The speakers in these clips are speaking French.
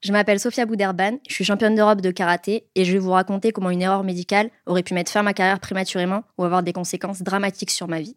Je m'appelle Sophia Bouderban, je suis championne d'Europe de karaté et je vais vous raconter comment une erreur médicale aurait pu mettre fin à ma carrière prématurément ou avoir des conséquences dramatiques sur ma vie.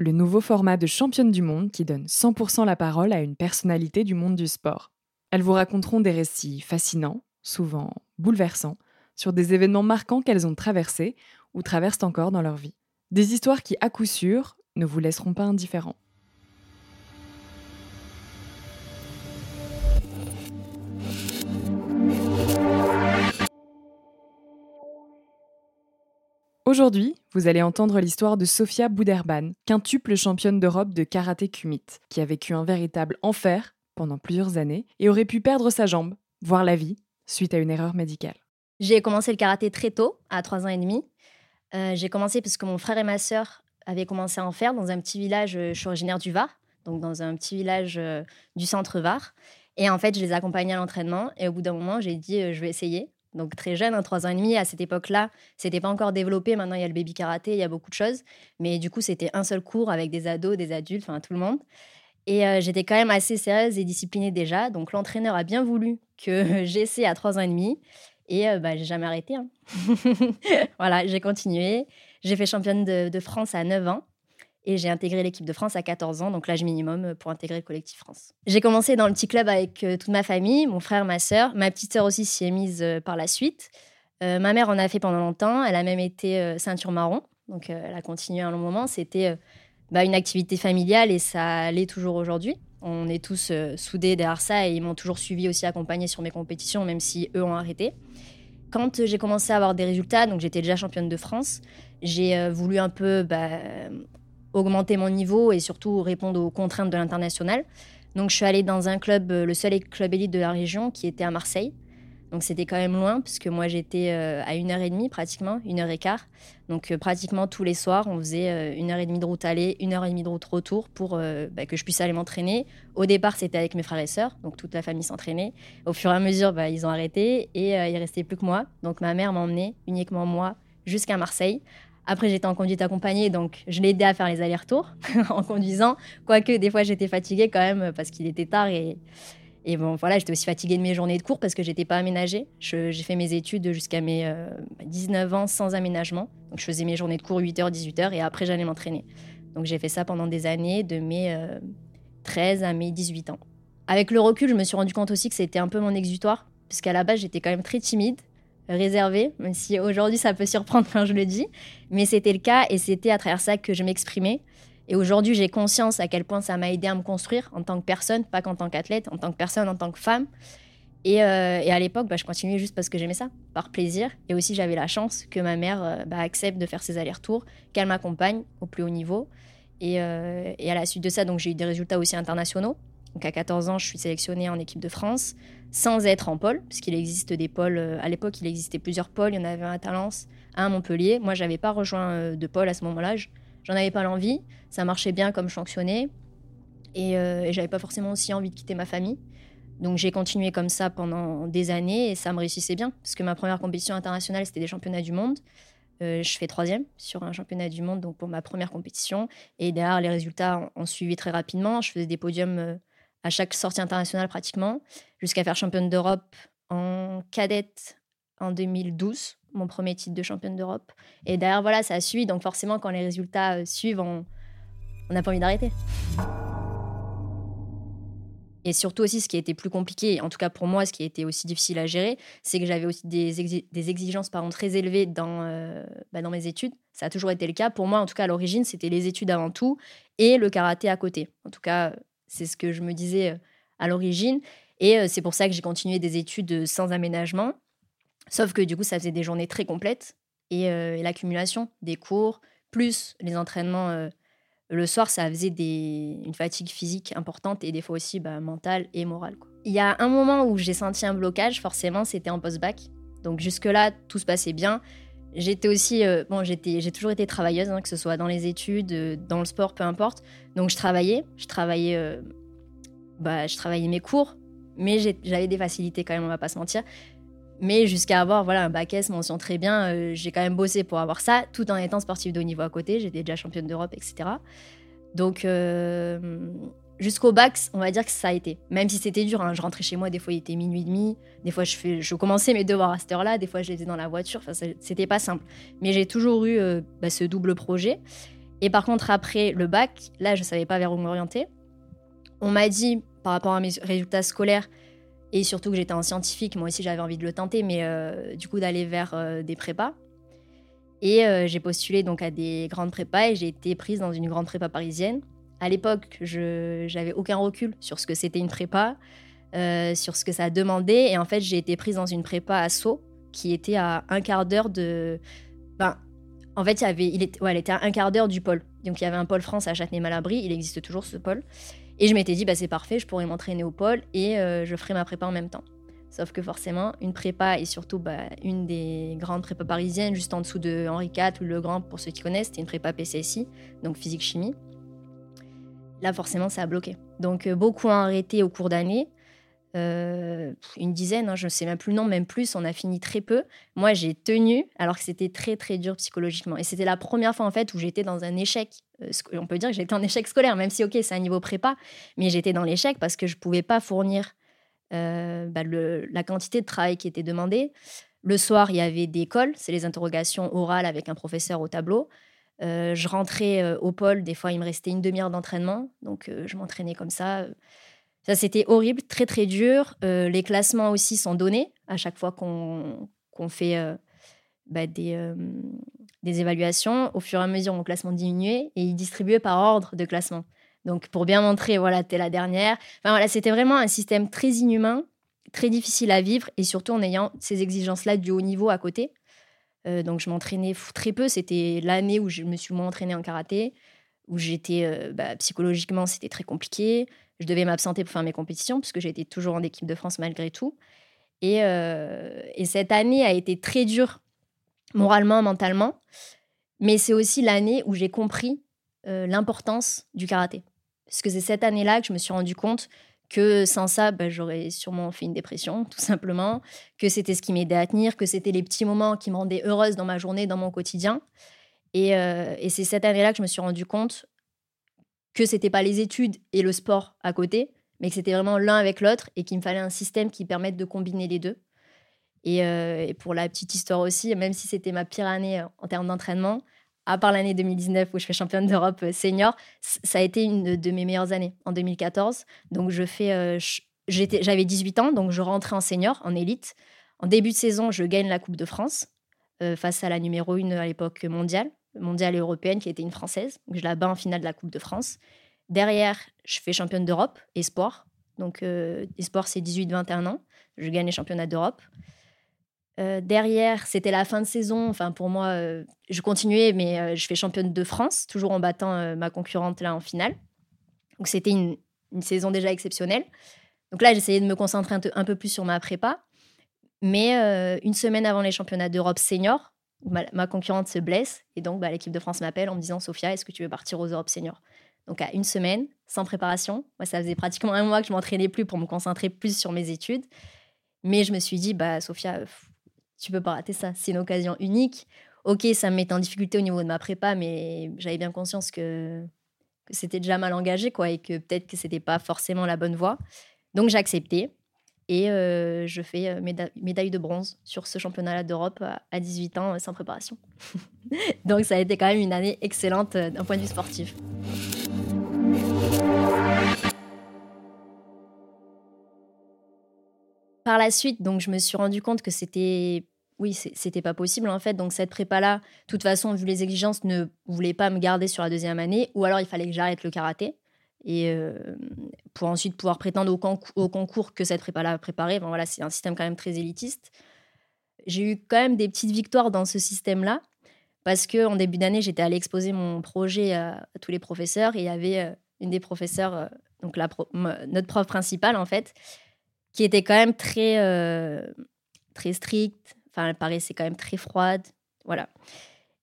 le nouveau format de championne du monde qui donne 100% la parole à une personnalité du monde du sport. Elles vous raconteront des récits fascinants, souvent bouleversants, sur des événements marquants qu'elles ont traversés ou traversent encore dans leur vie. Des histoires qui, à coup sûr, ne vous laisseront pas indifférents. Aujourd'hui, vous allez entendre l'histoire de Sofia Bouderban, quintuple championne d'Europe de karaté kumite, qui a vécu un véritable enfer pendant plusieurs années et aurait pu perdre sa jambe, voire la vie, suite à une erreur médicale. J'ai commencé le karaté très tôt, à 3 ans et demi. Euh, j'ai commencé parce que mon frère et ma sœur avaient commencé à en faire dans un petit village, euh, je suis originaire du Var, donc dans un petit village euh, du centre Var. Et en fait, je les accompagnais à l'entraînement et au bout d'un moment, j'ai dit, je vais essayer. Donc très jeune, hein, 3 ans et demi, à cette époque-là, c'était pas encore développé. Maintenant, il y a le baby karaté, il y a beaucoup de choses. Mais du coup, c'était un seul cours avec des ados, des adultes, enfin tout le monde. Et euh, j'étais quand même assez sérieuse et disciplinée déjà. Donc l'entraîneur a bien voulu que j'essaie à 3 ans et demi. Et euh, bah, j'ai jamais arrêté. hein. voilà, j'ai continué. J'ai fait championne de, de France à 9 ans. Et j'ai intégré l'équipe de France à 14 ans, donc l'âge minimum euh, pour intégrer le collectif France. J'ai commencé dans le petit club avec euh, toute ma famille, mon frère, ma sœur. Ma petite sœur aussi s'y est mise euh, par la suite. Ma mère en a fait pendant longtemps. Elle a même été ceinture marron. Donc elle a continué un long moment. C'était bah, une activité familiale et ça l'est toujours aujourd'hui. On est tous soudés derrière ça et ils m'ont toujours suivi aussi accompagné sur mes compétitions, même si eux ont arrêté. Quand j'ai commencé à avoir des résultats, donc j'étais déjà championne de France, j'ai voulu un peu bah, augmenter mon niveau et surtout répondre aux contraintes de l'international. Donc je suis allée dans un club, euh, le seul club élite de la région qui était à Marseille. Donc c'était quand même loin puisque moi j'étais euh, à une heure et demie pratiquement, une heure et quart. Donc euh, pratiquement tous les soirs on faisait une heure et demie de route aller, une heure et demie de route retour pour bah, que je puisse aller m'entraîner. Au départ c'était avec mes frères et sœurs, donc toute la famille s'entraînait. Au fur et à mesure bah, ils ont arrêté et euh, il restait plus que moi. Donc ma mère m'emmenait uniquement moi jusqu'à Marseille. Après, j'étais en conduite accompagnée, donc je l'ai aidé à faire les allers-retours en conduisant. Quoique, des fois, j'étais fatiguée quand même parce qu'il était tard. Et, et bon, voilà, j'étais aussi fatiguée de mes journées de cours parce que j'étais pas aménagée. J'ai fait mes études jusqu'à mes euh, 19 ans sans aménagement. Donc, je faisais mes journées de cours 8h, 18h et après, j'allais m'entraîner. Donc, j'ai fait ça pendant des années, de mes euh, 13 à mes 18 ans. Avec le recul, je me suis rendu compte aussi que c'était un peu mon exutoire, puisqu'à la base, j'étais quand même très timide, réservée, même si aujourd'hui, ça peut surprendre quand je le dis. Mais c'était le cas et c'était à travers ça que je m'exprimais. Et aujourd'hui, j'ai conscience à quel point ça m'a aidé à me construire en tant que personne, pas qu'en tant qu'athlète, en tant que personne, en tant que femme. Et, euh, à l'époque, bah, je continuais juste parce que j'aimais ça, par plaisir. Et aussi, j'avais la chance que ma mère euh, bah, accepte de faire ses allers-retours, qu'elle m'accompagne au plus haut niveau. Et, euh, et à la suite de ça, donc j'ai eu des résultats aussi internationaux. Donc à 14 ans, je suis sélectionnée en équipe de France, sans être en pôle, puisqu'il existe des pôles. euh, À l'époque, il existait plusieurs pôles. Il y en avait un à Talence, un à Montpellier. Moi, j'avais pas rejoint euh, de pôle à ce moment-là. Je- J'en avais pas l'envie. Ça marchait bien comme fonctionnais. Et, euh, et j'avais pas forcément aussi envie de quitter ma famille. Donc j'ai continué comme ça pendant des années et ça me réussissait bien. Parce que ma première compétition internationale, c'était des championnats du monde. Euh, je fais troisième sur un championnat du monde, donc pour ma première compétition. Et derrière, les résultats ont, suivi très rapidement. Je faisais des podiums à chaque sortie internationale pratiquement, jusqu'à faire championne d'Europe en cadette en 2012, mon premier titre de championne d'Europe. Et derrière, voilà, ça a suivi. Donc forcément, quand les résultats euh, suivent, on n'a pas envie d'arrêter. Et surtout aussi, ce qui a été plus compliqué, en tout cas pour moi, ce qui a été aussi difficile à gérer, c'est que j'avais aussi des, exigences pardon, très élevées dans, euh, bah, dans mes études. Ça a toujours été le cas. Pour moi, en tout cas, à l'origine, c'était les études avant tout et le karaté à côté. En tout cas, c'est ce que je me disais euh, à l'origine. Et euh, c'est pour ça que j'ai continué des études sans aménagement. Sauf que du coup, ça faisait des journées très complètes. Et, et l'accumulation des cours, plus les entraînements le soir, ça faisait une fatigue physique importante et des fois aussi bah, mentale et morale. Il y a un moment où j'ai senti un blocage, forcément, c'était en post-bac. Donc jusque-là, tout se passait bien. J'étais aussi, euh, bon, j'ai toujours été travailleuse, hein, que ce soit dans les études, euh, dans le sport, peu importe. Donc je travaillais, je travaillais, euh, bah, je travaillais mes cours, mais j'avais des facilités quand même, on va pas se mentir. Mais jusqu'à avoir voilà, un bac S, mention très bien, j'ai quand même bossé pour avoir ça, tout en étant sportive de haut niveau à côté. J'étais déjà championne d'Europe, etc. Donc, jusqu'au bac, on va dire que ça a été. Même si c'était dur, hein. je rentrais chez moi, des fois il était minuit et demi, des fois je, commençais mes devoirs à cette heure-là, des fois je les dans la voiture, enfin, c'était pas simple. Mais j'ai toujours eu euh, bah, ce double projet. Et par contre, après le bac, là, je savais pas vers où m'orienter. On m'a dit, par rapport à mes résultats scolaires, et surtout que j'étais en scientifique, moi aussi j'avais envie de le tenter, mais euh, du coup d'aller vers euh, des prépas. Et j'ai postulé donc à des grandes prépas et j'ai été prise dans une grande prépa parisienne. À l'époque, je n'avais aucun recul sur ce que c'était une prépa, sur ce que ça demandait. Et en fait, j'ai été prise dans une prépa à Sceaux qui était à un quart d'heure de. Ben, en fait, il y avait, ouais, elle était à un quart d'heure du pôle. Donc il y avait un pôle France à Châtenay-Malabry, il existe toujours ce pôle. Et je m'étais dit, bah, c'est parfait, je pourrais m'entraîner au pôle et euh, je ferai ma prépa en même temps. Sauf que forcément, une prépa et surtout bah, une des grandes prépas parisiennes, juste en dessous de Henri IV ou Le Grand, pour ceux qui connaissent, c'était une prépa PCSI, donc physique-chimie. Là, forcément, ça a bloqué. Donc, euh, beaucoup ont arrêté au cours d'année. Euh, une dizaine, hein, je ne sais même plus le nom, même plus, on a fini très peu. Moi, j'ai tenu, alors que c'était très, très dur psychologiquement. Et c'était la première fois, en fait, où j'étais dans un échec. Euh, on peut dire que j'étais en échec scolaire, même si, ok, c'est un niveau prépa, mais j'étais dans l'échec parce que je ne pouvais pas fournir bah, la quantité de travail qui était demandée. Le soir, il y avait des cols, c'est les interrogations orales avec un professeur au tableau. Je rentrais au pôle, des fois, il me restait une demi-heure d'entraînement, donc je m'entraînais comme ça. Ça, c'était horrible, très très dur. Euh, les classements aussi sont donnés à chaque fois qu'on fait euh, bah, des, euh, des, évaluations. Au fur et à mesure, mon classement diminuait et il distribuait par ordre de classement. Donc, pour bien montrer, voilà, t'es la dernière. Enfin, voilà, c'était vraiment un système très inhumain, très difficile à vivre et surtout en ayant ces exigences-là du haut niveau à côté. Donc, je m'entraînais très peu. C'était l'année où je me suis moins entraînée en karaté, où j'étais bah, psychologiquement, c'était très compliqué je devais m'absenter pour faire mes compétitions, puisque j'étais toujours en équipe de France malgré tout. Euh, et, cette année a été très dure, moralement, mentalement. Mais c'est aussi l'année où j'ai compris euh, l'importance du karaté. Parce que c'est cette année-là que je me suis rendu compte que sans ça, bah, j'aurais sûrement fait une dépression, tout simplement, que c'était ce qui m'aidait à tenir, que c'était les petits moments qui me rendaient heureuse dans ma journée, dans mon quotidien. Et, euh, et c'est cette année-là que je me suis rendu compte que c'était pas les études et le sport à côté, mais que c'était vraiment l'un avec l'autre et qu'il me fallait un système qui permette de combiner les deux. Euh, et, pour la petite histoire aussi, même si c'était ma pire année en termes d'entraînement, à part l'année 2019 où je fais championne d'Europe euh, senior, ça a été une de mes meilleures années en 2014. Donc je fais, euh, j'avais 18 ans, donc je rentrais en senior, en élite. En début de saison, je gagne la Coupe de France face à la numéro 1 à l'époque mondiale mondiale et européenne, qui était une Française. je la bats en finale de la Coupe de France. Derrière, je fais championne d'Europe, espoir. Donc, euh, espoir, c'est 18-21 ans. Je gagne les championnats d'Europe. Euh, derrière, c'était la fin de saison. Enfin, pour moi, euh, je continuais, mais je fais championne de France, toujours en battant ma concurrente là en finale. Donc, c'était une, saison déjà exceptionnelle. Donc là, j'essayais de me concentrer un, peu plus sur ma prépa. Mais une semaine avant les championnats d'Europe senior, ma, concurrente se blesse et donc bah, l'équipe de France m'appelle en me disant Sophia, est-ce que tu veux partir aux Europes seniors Donc à une semaine, sans préparation, moi ça faisait pratiquement un mois que je m'entraînais plus pour me concentrer plus sur mes études, mais je me suis dit bah Sophia, tu peux pas rater ça, c'est une occasion unique. Ok, ça me mettait en difficulté au niveau de ma prépa, mais j'avais bien conscience que, c'était déjà mal engagé quoi et que peut-être que c'était pas forcément la bonne voie. Donc j'ai accepté. Et euh, je fais euh, médaille de bronze sur ce championnat d'Europe à 18 ans sans préparation. Donc ça a été quand même une année excellente euh, d'un point de vue sportif. par la suite, donc je me suis rendu compte que c'était oui, c'était pas possible en fait. Donc cette prépa-là, de toute façon, vu les exigences, ne voulait pas me garder sur la deuxième année, ou alors il fallait que j'arrête le karaté et euh, pour ensuite pouvoir prétendre au, concours que cette prépa-là a préparé. voilà, c'est un système quand même très élitiste. J'ai eu quand même des petites victoires dans ce système-là parce que en début d'année, j'étais allée exposer mon projet à, tous les professeurs et il y avait euh, une des professeurs, euh, donc la notre prof principale en fait, qui était quand même très très stricte, Enfin, elle paraissait quand même très froide. Voilà.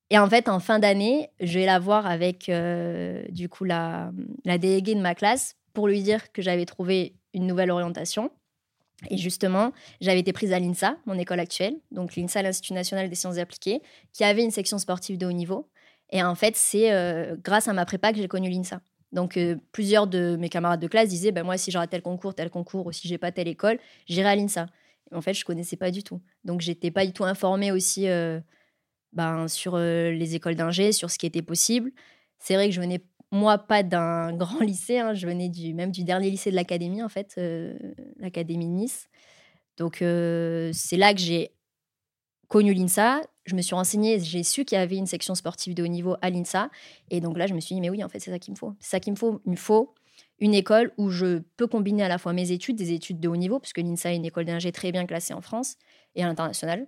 Et en fait, en fin d'année, je vais la voir avec euh, du coup la, la déléguée de ma classe pour lui dire que j'avais trouvé une nouvelle orientation. Et justement, j'avais été prise à l'INSA, mon école actuelle, donc l'INSA, l'Institut national des sciences appliquées, qui avait une section sportive de haut niveau. Et en fait, c'est euh, grâce à ma prépa que j'ai connu l'INSA. Donc, euh, plusieurs de mes camarades de classe disaient ben, Moi, si j'aurai tel concours, tel concours, ou si j'ai pas telle école, j'irai à l'INSA. En fait, je connaissais pas du tout. Donc, j'étais pas du tout informée aussi euh, ben, sur euh, les écoles d'ingé, sur ce qui était possible. C'est vrai que je venais, moi, pas d'un grand lycée. Hein. je venais du, même du dernier lycée de l'académie, en fait, euh, l'académie Nice. Donc, c'est là que j'ai connu l'INSA. Je me suis renseignée, j'ai su qu'il y avait une section sportive de haut niveau à l'INSA. Et donc là, je me suis dit, mais oui, en fait, c'est ça qu'il me faut. C'est ça qu'il me faut. Il me faut une école où je peux combiner à la fois mes études, des études de haut niveau, puisque l'INSA est une école d'ingé très bien classée en France et à l'international,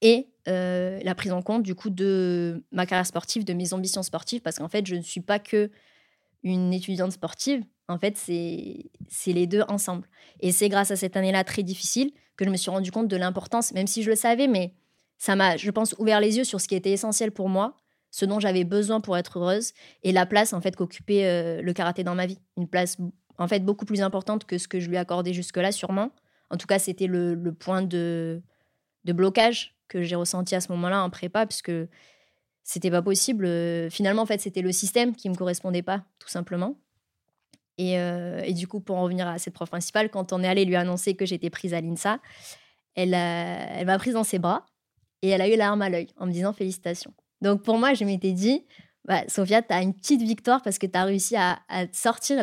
et euh, la prise en compte du coup de ma carrière sportive, de mes ambitions sportives, parce qu'en fait, je ne suis pas que une étudiante sportive, en fait, c'est les deux ensemble. Et c'est grâce à cette année-là très difficile que je me suis rendu compte de l'importance, même si je le savais, mais ça m'a, je pense, ouvert les yeux sur ce qui était essentiel pour moi, ce dont j'avais besoin pour être heureuse et la place en fait qu'occupait euh, le karaté dans ma vie. Une place en fait beaucoup plus importante que ce que je lui accordais jusque-là sûrement. En tout cas, c'était le, point de, de blocage que j'ai ressenti à ce moment-là en prépa puisque c'était pas possible. Finalement, en fait, c'était le système qui me correspondait pas, tout simplement. Et, euh, et, du coup, pour en revenir à cette prof principale, quand on est allé lui annoncer que j'étais prise à l'INSA, elle, elle m'a prise dans ses bras et elle a eu l'arme à l'œil en me disant félicitations. Donc pour moi, je m'étais dit, bah, Sophia, tu as une petite victoire parce que tu as réussi à, sortir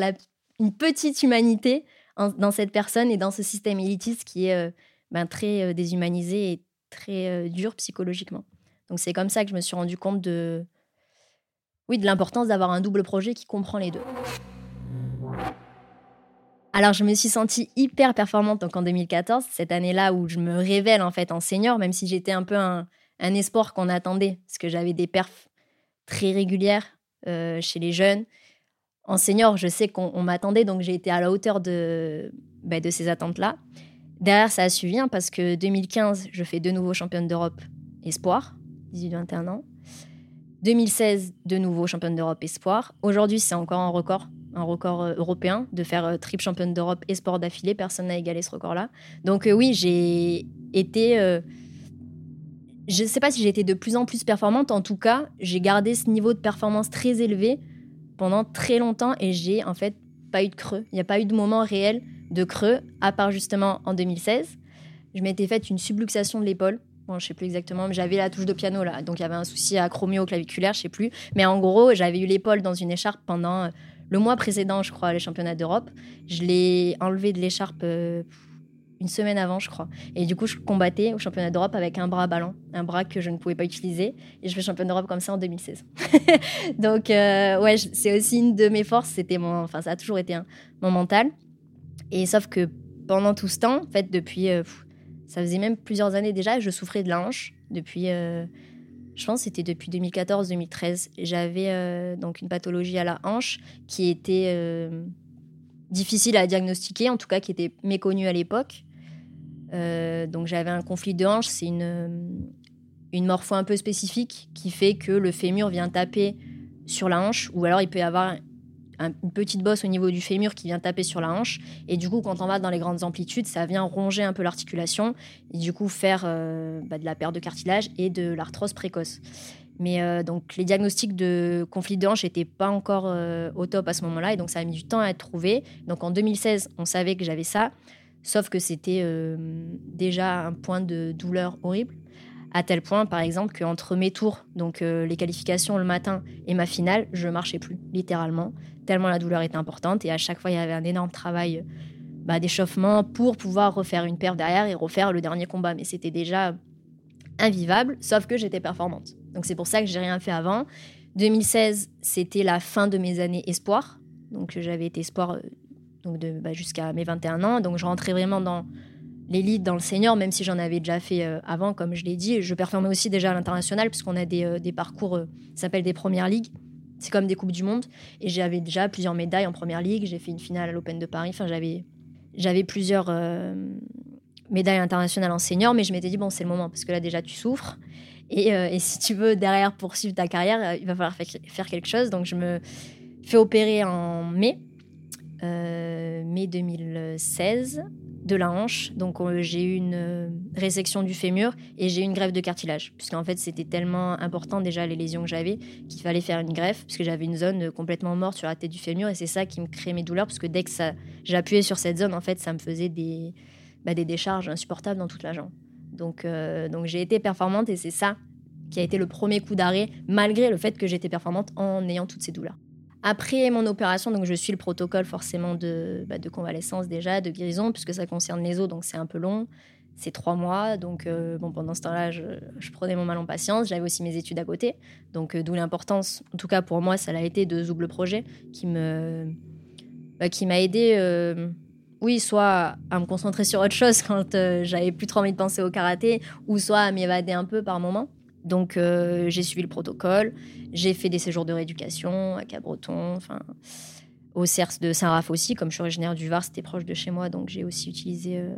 une petite humanité dans cette personne et dans ce système élitiste qui est euh, ben, très euh, déshumanisé et très euh, dur psychologiquement. Donc c'est comme ça que je me suis rendu compte de, oui, de l'importance d'avoir un double projet qui comprend les deux. Alors, je me suis sentie hyper performante en 2014, cette année-là où je me révèle en fait en senior, même si j'étais un peu un, un espoir qu'on attendait, parce que j'avais des perfs très régulières euh, chez les jeunes. En senior, je sais qu'on m'attendait, donc j'ai été à la hauteur de, bah, ces attentes-là. Derrière, ça a suivi, hein, parce que 2015, je fais de nouveau championne d'Europe espoir, 18-21 ans. 2016, de nouveau championne d'Europe espoir. Aujourd'hui, c'est encore un record, un record euh, européen de faire euh, triple championne d'Europe et sport d'affilée. Personne n'a égalé ce record-là. Donc oui, j'ai été je ne sais pas si j'ai été de plus en plus performante. En tout cas, j'ai gardé ce niveau de performance très élevé pendant très longtemps et j'ai en fait pas eu de creux. Il n'y a pas eu de moment réel de creux, à part justement en 2016. Je m'étais faite une subluxation de l'épaule. Bon, je sais plus exactement, mais j'avais la touche de piano là, donc il y avait un souci acromio-claviculaire, je sais plus. Mais en gros, j'avais eu l'épaule dans une écharpe pendant euh, le mois précédent, je crois, les championnats d'Europe. Je l'ai enlevé de l'écharpe. Euh, une semaine avant, je crois. Et du coup, je combattais au championnat d'Europe avec un bras ballon, un bras que je ne pouvais pas utiliser. Et je fais champion d'Europe comme ça en 2016. Donc, euh, ouais, c'est aussi une de mes forces. C'était mon, enfin, ça a toujours été mon mental. Et sauf que pendant tout ce temps, en fait, depuis, euh, ça faisait même plusieurs années déjà, je souffrais de la hanche depuis. Euh, je pense que c'était depuis 2014-2013. J'avais donc une pathologie à la hanche qui était difficile à diagnostiquer, en tout cas qui était méconnue à l'époque. Euh, donc j'avais un conflit de hanche, c'est une, une morpho un peu spécifique qui fait que le fémur vient taper sur la hanche, ou alors il peut y avoir une petite bosse au niveau du fémur qui vient taper sur la hanche. Et du coup, quand on va dans les grandes amplitudes, ça vient ronger un peu l'articulation et du coup faire euh, bah, de la perte de cartilage et de l'arthrose précoce. Mais euh, donc les diagnostics de conflit de hanche n'étaient pas encore au top à ce moment-là et donc ça a mis du temps à être trouvé. Donc en 2016, on savait que j'avais ça. Sauf que c'était euh, déjà un point de douleur horrible, à tel point, par exemple, qu'entre mes tours, donc euh, les qualifications le matin et ma finale, je marchais plus, littéralement, tellement la douleur était importante. Et à chaque fois, il y avait un énorme travail bah, d'échauffement pour pouvoir refaire une paire derrière et refaire le dernier combat. Mais c'était déjà invivable, sauf que j'étais performante. Donc c'est pour ça que j'ai rien fait avant. 2016, c'était la fin de mes années espoir. Donc j'avais été espoir euh, donc de, bah, jusqu'à mes 21 ans. Donc je rentrais vraiment dans l'élite, dans le senior, même si j'en avais déjà fait euh, avant, comme je l'ai dit. Je performais aussi déjà à l'international, puisqu'on a des, euh, parcours, ça s'appelle des premières ligues. C'est comme des Coupes du Monde. Et j'avais déjà plusieurs médailles en première ligue. J'ai fait une finale à l'Open de Paris. Enfin, j'avais, j'avais plusieurs médailles internationales en senior, mais je m'étais dit, bon, c'est le moment, parce que là, déjà, tu souffres. Et, si tu veux derrière poursuivre ta carrière, il va falloir faire quelque chose. Donc, je me fait opérer en mai, euh, mai 2016, de la hanche. Donc euh, j'ai eu une euh, résection du fémur et j'ai eu une greffe de cartilage. Puisqu'en fait c'était tellement important déjà les lésions que j'avais qu'il fallait faire une greffe. Puisque j'avais une zone complètement morte sur la tête du fémur et c'est ça qui me créait mes douleurs. Parce que dès que j'appuyais sur cette zone, en fait ça me faisait des, bah, des décharges insupportables dans toute la jambe. Donc, donc j'ai été performante et c'est ça qui a été le premier coup d'arrêt malgré le fait que j'étais performante en ayant toutes ces douleurs. Après mon opération, donc je suis le protocole forcément de, bah, de convalescence déjà, de guérison, puisque ça concerne les os, donc c'est un peu long. C'est trois mois, donc euh, bon, pendant ce temps-là, je, prenais mon mal en patience. J'avais aussi mes études à côté, donc euh, d'où l'importance, en tout cas pour moi, ça l'a été de double projet qui me, bah, qui m'a aidé, euh, oui, soit à me concentrer sur autre chose quand j'avais plus trop envie de penser au karaté, ou soit à m'évader un peu par moment. Donc euh, j'ai suivi le protocole, j'ai fait des séjours de rééducation à Cabreton, enfin au CERS de Saint-Raph aussi, comme je suis originaire du Var, c'était proche de chez moi, donc j'ai aussi utilisé euh,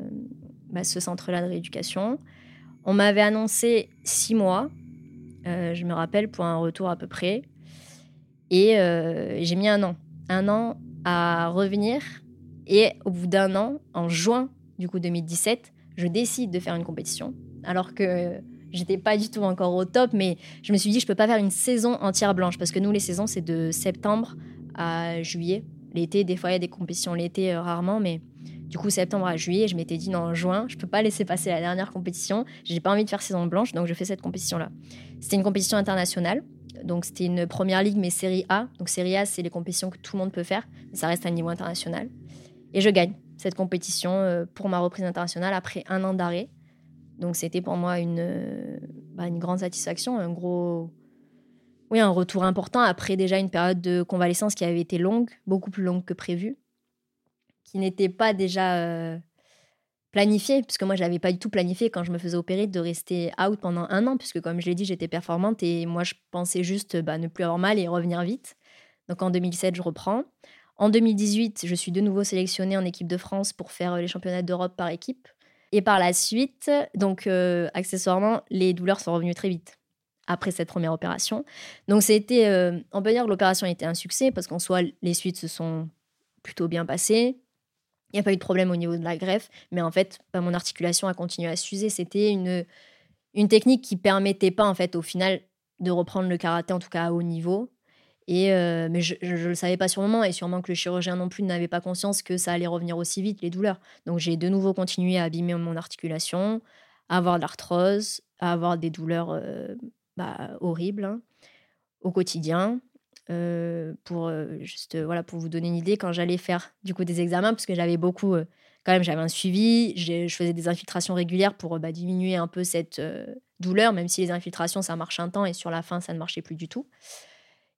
bah, ce centre-là de rééducation. On m'avait annoncé six mois, euh, je me rappelle, pour un retour à peu près, et j'ai mis un an, un an à revenir, et au bout d'un an, en juin du coup 2017, je décide de faire une compétition, alors que J'étais pas du tout encore au top, mais je me suis dit, je peux pas faire une saison entière blanche parce que nous, les saisons, c'est de septembre à juillet. L'été, des fois, il y a des compétitions l'été, euh, rarement, mais du coup, septembre à juillet, je m'étais dit, non, juin, je peux pas laisser passer la dernière compétition. J'ai pas envie de faire saison blanche, donc je fais cette compétition-là. C'était une compétition internationale. Donc, c'était une première ligue, mais série A. Donc, série A, c'est les compétitions que tout le monde peut faire, mais ça reste à un niveau international. Et je gagne cette compétition euh, pour ma reprise internationale après un an d'arrêt. Donc c'était pour moi une, euh, bah, une grande satisfaction, un gros, oui, un retour important après déjà une période de convalescence qui avait été longue, beaucoup plus longue que prévu, qui n'était pas déjà euh, planifiée, puisque moi je n'avais pas du tout planifié quand je me faisais opérer de rester out pendant un an, puisque comme je l'ai dit, j'étais performante et moi je pensais juste bah, ne plus avoir mal et revenir vite. Donc en 2007, je reprends. En 2018, je suis de nouveau sélectionnée en équipe de France pour faire les championnats d'Europe par équipe. Et par la suite, donc euh, accessoirement, les douleurs sont revenues très vite après cette première opération. Donc c'était, euh, on peut dire que l'opération a été un succès parce qu'en soi, les suites se sont plutôt bien passées. Il n'y a pas eu de problème au niveau de la greffe, mais en fait, bah, mon articulation a continué à s'user. C'était une, une technique qui permettait pas, en fait, au final, de reprendre le karaté, en tout cas à haut niveau. Et euh, mais je ne le savais pas sur le moment et sûrement que le chirurgien non plus n'avait pas conscience que ça allait revenir aussi vite, les douleurs. Donc j'ai de nouveau continué à abîmer mon articulation, à avoir de l'arthrose, à avoir des douleurs euh, bah, horribles hein, au quotidien. Euh, pour juste voilà pour vous donner une idée quand j'allais faire du coup des examens parce que j'avais beaucoup quand même j'avais un suivi je faisais des infiltrations régulières pour bah, diminuer un peu cette douleur même si les infiltrations ça marche un temps et sur la fin ça ne marchait plus du tout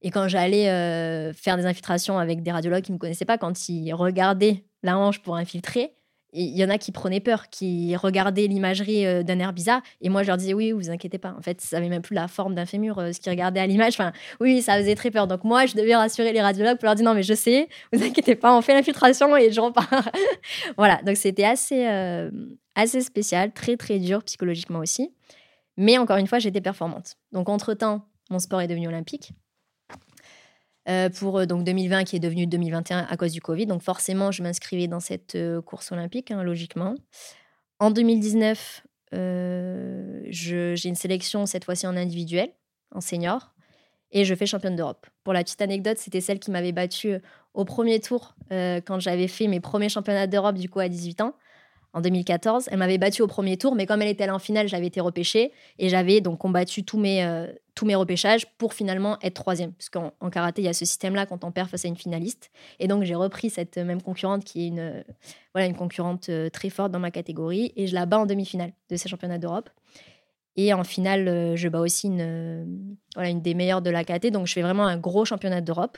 et quand j'allais euh, faire des infiltrations avec des radiologues qui ne me connaissaient pas, quand ils regardaient la hanche pour infiltrer, il y en a qui prenaient peur, qui regardaient l'imagerie euh, d'un air bizarre. Et moi, je leur disais, oui, vous inquiétez pas. En fait, ça n'avait même plus la forme d'un fémur, euh, ce qu'ils regardaient à l'image. Enfin, oui, ça faisait très peur. Donc, moi, je devais rassurer les radiologues pour leur dire, non, mais je sais, vous inquiétez pas, on fait l'infiltration et je repars. voilà. Donc, c'était assez, assez spécial, très, très dur psychologiquement aussi. Mais encore une fois, j'étais performante. Donc, entre-temps, mon sport est devenu olympique. Euh, pour euh, donc 2020 qui est devenu 2021 à cause du Covid. Donc forcément, je m'inscrivais dans cette euh, course olympique, hein, logiquement. En 2019, j'ai une sélection cette fois-ci en individuel, en senior, et je fais championne d'Europe. Pour la petite anecdote, c'était celle qui m'avait battue au premier tour quand j'avais fait mes premiers championnats d'Europe du coup à 18 ans en 2014. Elle m'avait battue au premier tour, mais comme elle était allée en finale, j'avais été repêchée et j'avais donc combattu tous mes, tous mes repêchages pour finalement être troisième. Parce qu'en en karaté, il y a ce système-là quand on perd face à une finaliste. Et donc, j'ai repris cette même concurrente qui est une, voilà, une concurrente euh, très forte dans ma catégorie et je la bats en demi-finale de ces championnats d'Europe. Et en finale, euh, je bats aussi une, euh, voilà, une des meilleures de la KT. Donc, je fais vraiment un gros championnat d'Europe.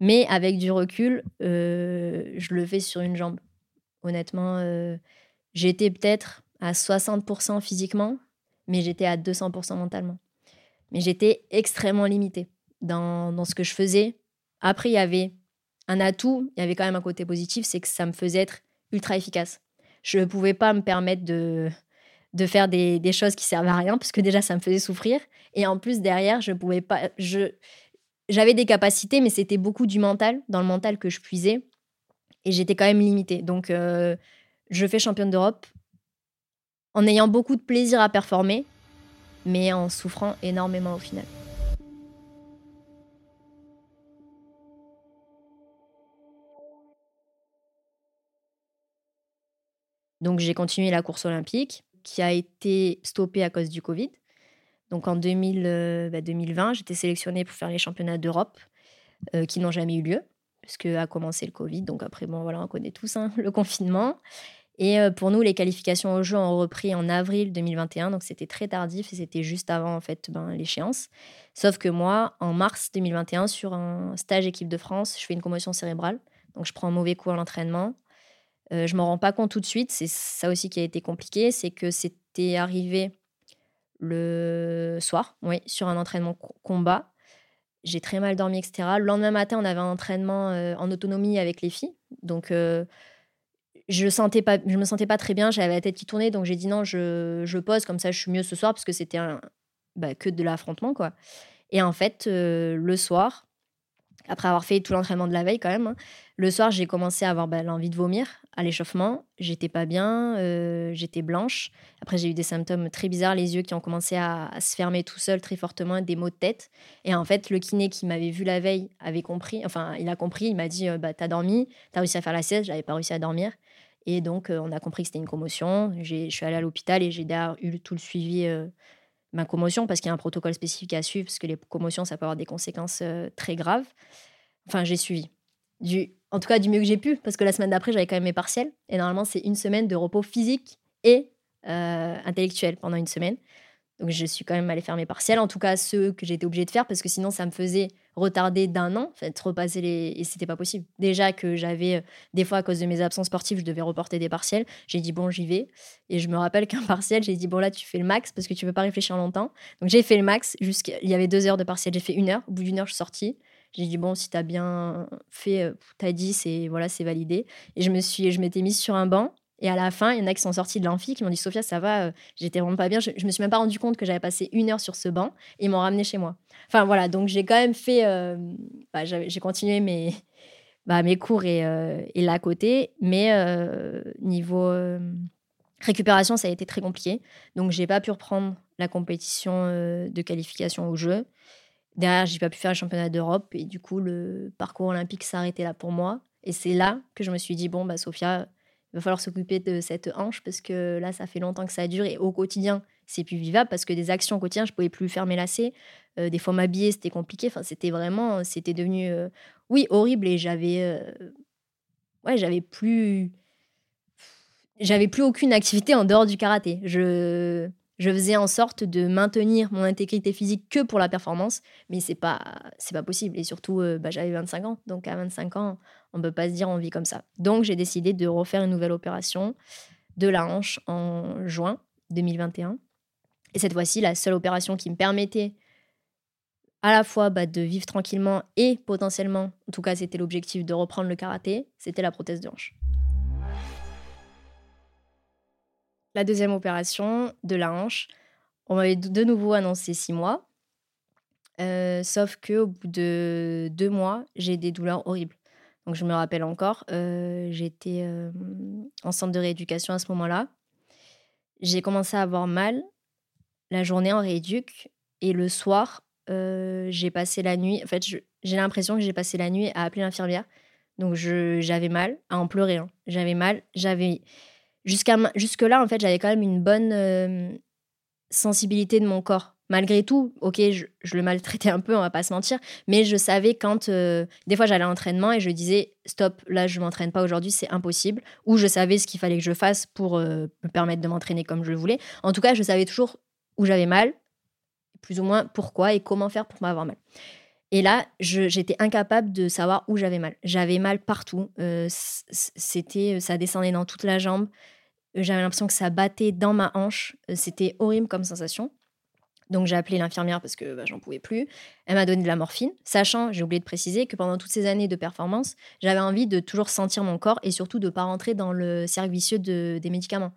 Mais avec du recul, je le fais sur une jambe. Honnêtement, j'étais peut-être à 60% physiquement, mais j'étais à 200% mentalement. Mais j'étais extrêmement limitée dans, dans, ce que je faisais. Après, il y avait un atout, il y avait quand même un côté positif, c'est que ça me faisait être ultra efficace. Je ne pouvais pas me permettre de, de faire des, des, choses qui servent à rien, parce que déjà, ça me faisait souffrir. Et en plus, derrière, je pouvais pas. Je, j'avais des capacités, mais c'était beaucoup du mental, dans le mental que je puisais. Et j'étais quand même limitée. Donc, euh, je fais championne d'Europe en ayant beaucoup de plaisir à performer, mais en souffrant énormément au final. Donc j'ai continué la course olympique qui a été stoppée à cause du Covid. Donc en 2000, 2020, bah, j'étais sélectionnée pour faire les championnats d'Europe euh, qui n'ont jamais eu lieu puisque a commencé le Covid. Donc après, bon voilà, on connaît tous hein, le confinement. Et euh, pour nous, les qualifications au jeu ont repris en avril 2021, donc c'était très tardif et c'était juste avant en fait ben, l'échéance. Sauf que moi, en mars 2021, sur un stage équipe de France, je fais une commotion cérébrale, donc je prends un mauvais coup à l'entraînement. Euh, je m'en rends pas compte tout de suite, c'est ça aussi qui a été compliqué, c'est que c'était arrivé le soir, oui, sur un entraînement combat. J'ai très mal dormi, etc. Le lendemain matin, on avait un entraînement euh, en autonomie avec les filles, donc je sentais me sentais pas très bien j'avais la tête qui tournait donc j'ai dit non je, je, pose comme ça je suis mieux ce soir parce que c'était bah, que de l'affrontement quoi. Et en fait euh, le soir après avoir fait tout l'entraînement de la veille quand même hein, le soir j'ai commencé à avoir bah, l'envie de vomir à l'échauffement. J'étais pas bien euh, j'étais blanche. Après j'ai eu des symptômes très bizarres les yeux qui ont commencé à, se fermer tout seul très fortement des maux de tête. Et en fait le kiné qui m'avait vu la veille avait compris enfin il a compris il m'a dit euh, bah t'as dormi t'as réussi à faire la sieste j'avais pas réussi à dormir et donc, on a compris que c'était une commotion. Je suis allée à l'hôpital et j'ai d'ailleurs eu tout le suivi euh, ma commotion parce qu'il y a un protocole spécifique à suivre parce que les commotions, ça peut avoir des conséquences très graves. Enfin, j'ai suivi. En tout cas, du mieux que j'ai pu parce que la semaine d'après, j'avais quand même mes partiels. Et normalement, c'est une semaine de repos physique et intellectuel pendant une semaine. Donc, je suis quand même allée faire mes partiels, en tout cas ceux que j'étais obligée de faire parce que sinon, ça me faisait retardé d'un an, en fait, repasser les. Et c'était pas possible. Déjà que j'avais, euh, des fois, à cause de mes absences sportives, je devais reporter des partiels. J'ai dit, bon, j'y vais. Et je me rappelle qu'un partiel, j'ai dit, bon, là, tu fais le max parce que tu peux pas réfléchir longtemps. Donc, j'ai fait le max. Il y avait deux heures de partiel. J'ai fait une heure. Au bout d'une heure, je suis sortie. J'ai dit, bon, si tu as bien fait, euh, tu as dit, c'est, voilà, c'est validé. Et je me suis, je m'étais mise sur un banc. Et à la fin, il y en a qui sont sortis de l'amphi qui m'ont dit Sophia, ça va, euh, j'étais vraiment pas bien. Je, je, me suis même pas rendu compte que j'avais passé une heure sur ce banc et ils m'ont ramené chez moi. Enfin voilà, donc j'ai quand même fait. Euh, bah, j'ai continué mes, bah, mes cours et, euh, et là à côté, mais niveau récupération, ça a été très compliqué. Donc j'ai pas pu reprendre la compétition de qualification au jeu. Derrière, j'ai pas pu faire le championnat d'Europe et du coup, le parcours olympique arrêté là pour moi. Et c'est là que je me suis dit bon, bah, Sophia il va falloir s'occuper de cette hanche parce que là, ça fait longtemps que ça dure et au quotidien, c'est plus vivable parce que des actions au quotidien, je pouvais plus faire mes lacets. Euh, des fois, m'habiller, c'était compliqué. Enfin, c'était vraiment, c'était devenu, euh, oui, horrible et j'avais, euh, ouais, j'avais plus, j'avais plus aucune activité en dehors du karaté. Je, je faisais en sorte de maintenir mon intégrité physique que pour la performance, mais c'est pas c'est pas possible. Et surtout, euh, bah, j'avais 25 ans, donc à 25 ans, on peut pas se dire on vit comme ça. Donc j'ai décidé de refaire une nouvelle opération de la hanche en juin 2021. Et cette fois-ci, la seule opération qui me permettait à la fois bah, de vivre tranquillement et potentiellement, en tout cas c'était l'objectif de reprendre le karaté, c'était la prothèse de hanche. La deuxième opération de la hanche, on m'avait de nouveau annoncé six mois. Euh, sauf que au bout de deux mois, j'ai des douleurs horribles. Donc je me rappelle encore, euh, j'étais euh, en centre de rééducation à ce moment-là. J'ai commencé à avoir mal la journée en rééduc et le soir, j'ai passé la nuit. En fait, j'ai l'impression que j'ai passé la nuit à appeler l'infirmière. Donc j'avais mal, à en pleurer. Hein. J'avais mal, j'avais jusqu'à jusque là en fait j'avais quand même une bonne euh, sensibilité de mon corps Malgré tout, ok, je, le maltraitais un peu, on va pas se mentir, mais je savais quand, euh, des fois j'allais à l'entraînement et je disais, stop, là je m'entraîne pas aujourd'hui, c'est impossible. Ou je savais ce qu'il fallait que je fasse pour euh, me permettre de m'entraîner comme je le voulais. En tout cas, je savais toujours où j'avais mal, plus ou moins pourquoi et comment faire pour m'avoir mal. Et là, j'étais incapable de savoir où j'avais mal. J'avais mal partout. Euh, c'était, ça descendait dans toute la jambe. Euh, J'avais l'impression que ça battait dans ma hanche. Euh, C'était horrible comme sensation. Donc j'ai appelé l'infirmière parce que bah, j'en pouvais plus. Elle m'a donné de la morphine, sachant, j'ai oublié de préciser, que pendant toutes ces années de performance, j'avais envie de toujours sentir mon corps et surtout de ne pas rentrer dans le cercle vicieux de- des médicaments.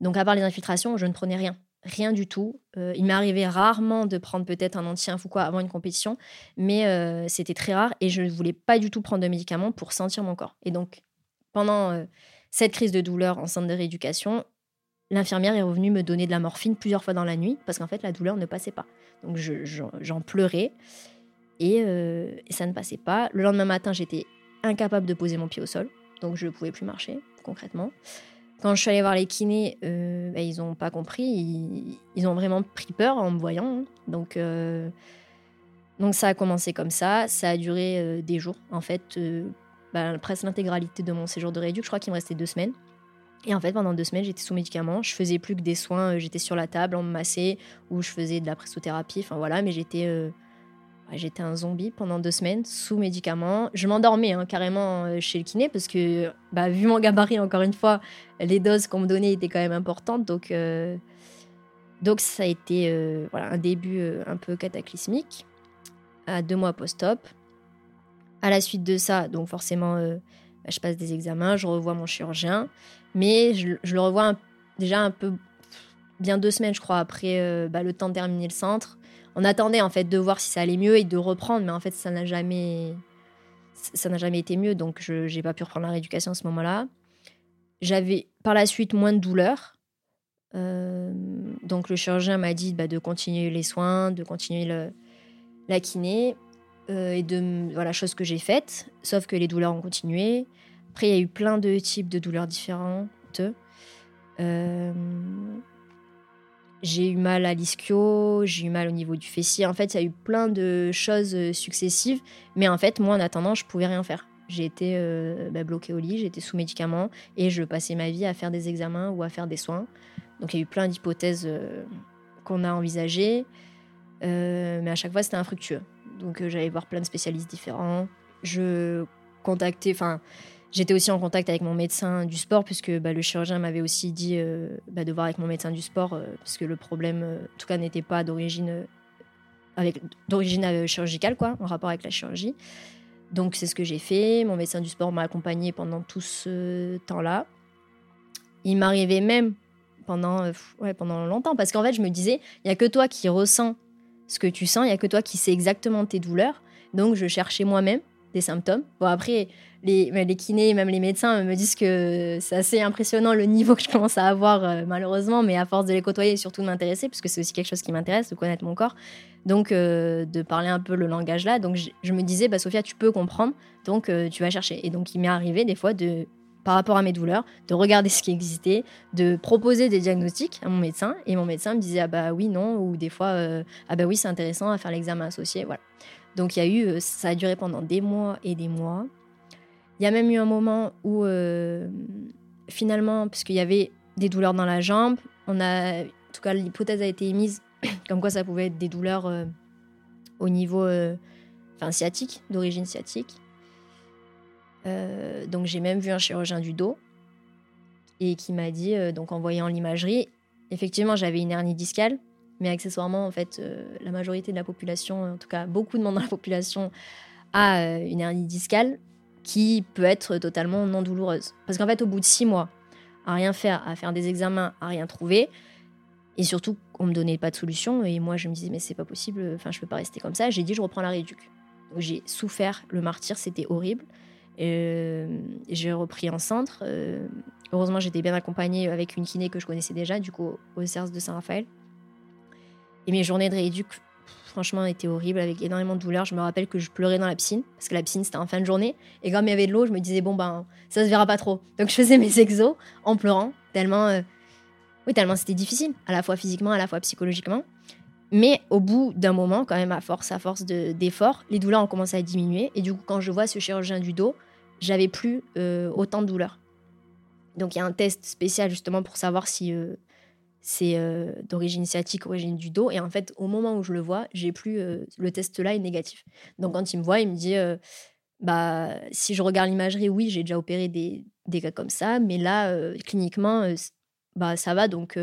Donc à part les infiltrations, je ne prenais rien. Rien du tout. Euh, il m'est arrivé rarement de prendre peut-être un anti-inf ou quoi avant une compétition, mais euh, c'était très rare et je ne voulais pas du tout prendre de médicaments pour sentir mon corps. Et donc, pendant euh, cette crise de douleur en centre de rééducation, l'infirmière est revenue me donner de la morphine plusieurs fois dans la nuit parce qu'en fait, la douleur ne passait pas. Donc, je- j'en pleurais et, et ça ne passait pas. Le lendemain matin, j'étais incapable de poser mon pied au sol, donc je ne pouvais plus marcher concrètement. Quand je suis allée voir les kinés, euh, bah, ils n'ont pas compris. Ils, ont vraiment pris peur en me voyant. hein. Donc, euh, donc ça a commencé comme ça. Ça a duré euh, des jours. En fait, bah, presque l'intégralité de mon séjour de réduc. Je crois qu'il me restait deux semaines. Et en fait, pendant deux semaines, j'étais sous médicaments. Je faisais plus que des soins. J'étais sur la table, on me massait, ou je faisais de la pressothérapie. Enfin voilà, mais j'étais j'étais un zombie pendant deux semaines sous médicaments. Je m'endormais hein, carrément euh, chez le kiné parce que, bah, vu mon gabarit, encore une fois, les doses qu'on me donnait étaient quand même importantes. Donc, euh, ça a été euh, un début un peu cataclysmique à deux mois post-op. À la suite de ça, donc forcément, bah, je passe des examens, je revois mon chirurgien, mais je, le revois déjà un peu bien deux semaines, je crois, après bah, le temps de terminer le centre. On attendait en fait de voir si ça allait mieux et de reprendre, mais en fait ça n'a jamais, ça n'a jamais été mieux, donc je n'ai pas pu reprendre la rééducation à ce moment-là. J'avais par la suite moins de douleurs. Euh, donc le chirurgien m'a dit bah, de continuer les soins, de continuer la kiné euh, et de voilà chose que j'ai faite. Sauf que les douleurs ont continué. Après il y a eu plein de types de douleurs différentes. Euh, j'ai eu mal à l'ischio, j'ai eu mal au niveau du fessier. En fait, il y a eu plein de choses euh, successives. Mais en fait, moi, en attendant, je pouvais rien faire. J'ai été euh, bah, bloquée au lit, j'étais sous médicaments et je passais ma vie à faire des examens ou à faire des soins. Donc il y a eu plein d'hypothèses euh, qu'on a envisagées, euh, mais à chaque fois c'était infructueux. Donc j'allais voir plein de spécialistes différents. Je contactais, j'étais aussi en contact avec mon médecin du sport puisque bah, le chirurgien m'avait aussi dit euh, bah, de voir avec mon médecin du sport euh, parce que le problème, euh, en tout cas, n'était pas d'origine euh, d'origine chirurgicale quoi, en rapport avec la chirurgie. Donc c'est ce que j'ai fait. Mon médecin du sport m'a accompagné pendant tout ce temps-là. Il m'arrivait même pendant, pendant longtemps parce qu'en fait je me disais, il y a que toi qui ressens ce que tu sens, il y a que toi qui sais exactement tes douleurs. Donc je cherchais moi-même des symptômes. Bon après les, les kinés, même les médecins me disent que c'est assez impressionnant le niveau que je commence à avoir euh, malheureusement, mais à force de les côtoyer et surtout de m'intéresser, parce que c'est aussi quelque chose qui m'intéresse, de connaître mon corps, donc euh, de parler un peu le langage là. Donc je, me disais, bah, Sophia, tu peux comprendre, donc euh, tu vas chercher. Et donc il m'est arrivé des fois de par rapport à mes douleurs, de regarder ce qui existait, de proposer des diagnostics à mon médecin, et mon médecin me disait ah bah oui non, ou des fois ah bah oui c'est intéressant à faire l'examen associé, voilà. Donc il y a eu, euh, ça a duré pendant des mois et des mois. Il y a même eu un moment où euh, finalement, puisqu'il y avait des douleurs dans la jambe, on a, en tout cas l'hypothèse a été émise comme quoi ça pouvait être des douleurs euh, au niveau, sciatique, d'origine sciatique. Donc j'ai même vu un chirurgien du dos et qui m'a dit, donc en voyant l'imagerie, effectivement j'avais une hernie discale, mais accessoirement en fait euh, la majorité de la population, en tout cas beaucoup de monde dans la population a euh, une hernie discale qui peut être totalement non douloureuse. Parce qu'en fait au bout de six mois, à rien faire, à faire des examens, à rien trouver, et surtout on me donnait pas de solution et moi je me disais mais c'est pas possible, enfin je peux pas rester comme ça, j'ai dit je reprends la rééduc. Donc j'ai souffert le martyr, c'était horrible. Euh, j'ai repris en centre. Euh, heureusement, j'étais bien accompagnée avec une kiné que je connaissais déjà, du coup, au CERS de Saint-Raphaël. Et mes journées de rééduc, franchement, étaient horribles, avec énormément de douleurs. Je me rappelle que je pleurais dans la piscine, parce que la piscine, c'était en fin de journée. Et comme il y avait de l'eau, je me disais, bon, ben, ça se verra pas trop. Donc, je faisais mes exos en pleurant, tellement, euh, tellement c'était difficile, à la fois physiquement, à la fois psychologiquement. Mais au bout d'un moment, quand même, à force, à force d'efforts, les douleurs ont commencé à diminuer. Et du coup, quand je vois ce chirurgien du dos, j'avais plus euh, autant de douleurs. Donc il y a un test spécial justement pour savoir si euh, c'est euh, d'origine sciatique, origine du dos. Et en fait, au moment où je le vois, j'ai plus le test là est négatif. Donc quand il me voit, il me dit bah si je regarde l'imagerie, oui, j'ai déjà opéré des, des, cas comme ça, mais là cliniquement, bah ça va. Donc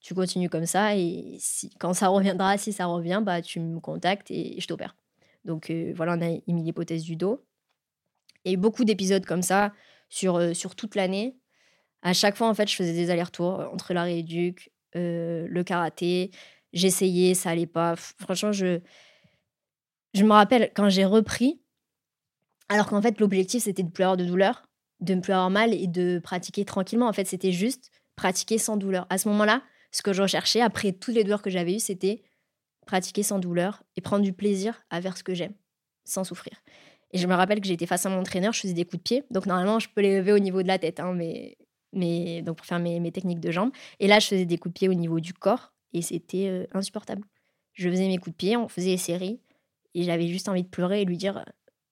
tu continues comme ça et si, quand ça reviendra, si ça revient, bah tu me contactes et je t'opère. Donc voilà, on a émis l'hypothèse du dos. Eu beaucoup d'épisodes comme ça sur, euh, sur toute l'année. À chaque fois, en fait, je faisais des allers-retours entre la rééduque, euh, le karaté. J'essayais, ça allait pas. Franchement, je, je me rappelle quand j'ai repris, alors qu'en fait, l'objectif, c'était de plus avoir de douleur, de ne plus avoir mal et de pratiquer tranquillement. En fait, c'était juste pratiquer sans douleur. À ce moment-là, ce que je recherchais, après toutes les douleurs que j'avais eues, c'était pratiquer sans douleur et prendre du plaisir à faire ce que j'aime, sans souffrir. Et je me rappelle que j'étais face à mon entraîneur, je faisais des coups de pied. Donc normalement, je peux les lever au niveau de la tête, hein, mais, mais, donc pour faire mes, mes, techniques de jambes. Et là, je faisais des coups de pied au niveau du corps et c'était euh, insupportable. Je faisais mes coups de pied, on faisait les séries et j'avais juste envie de pleurer et lui dire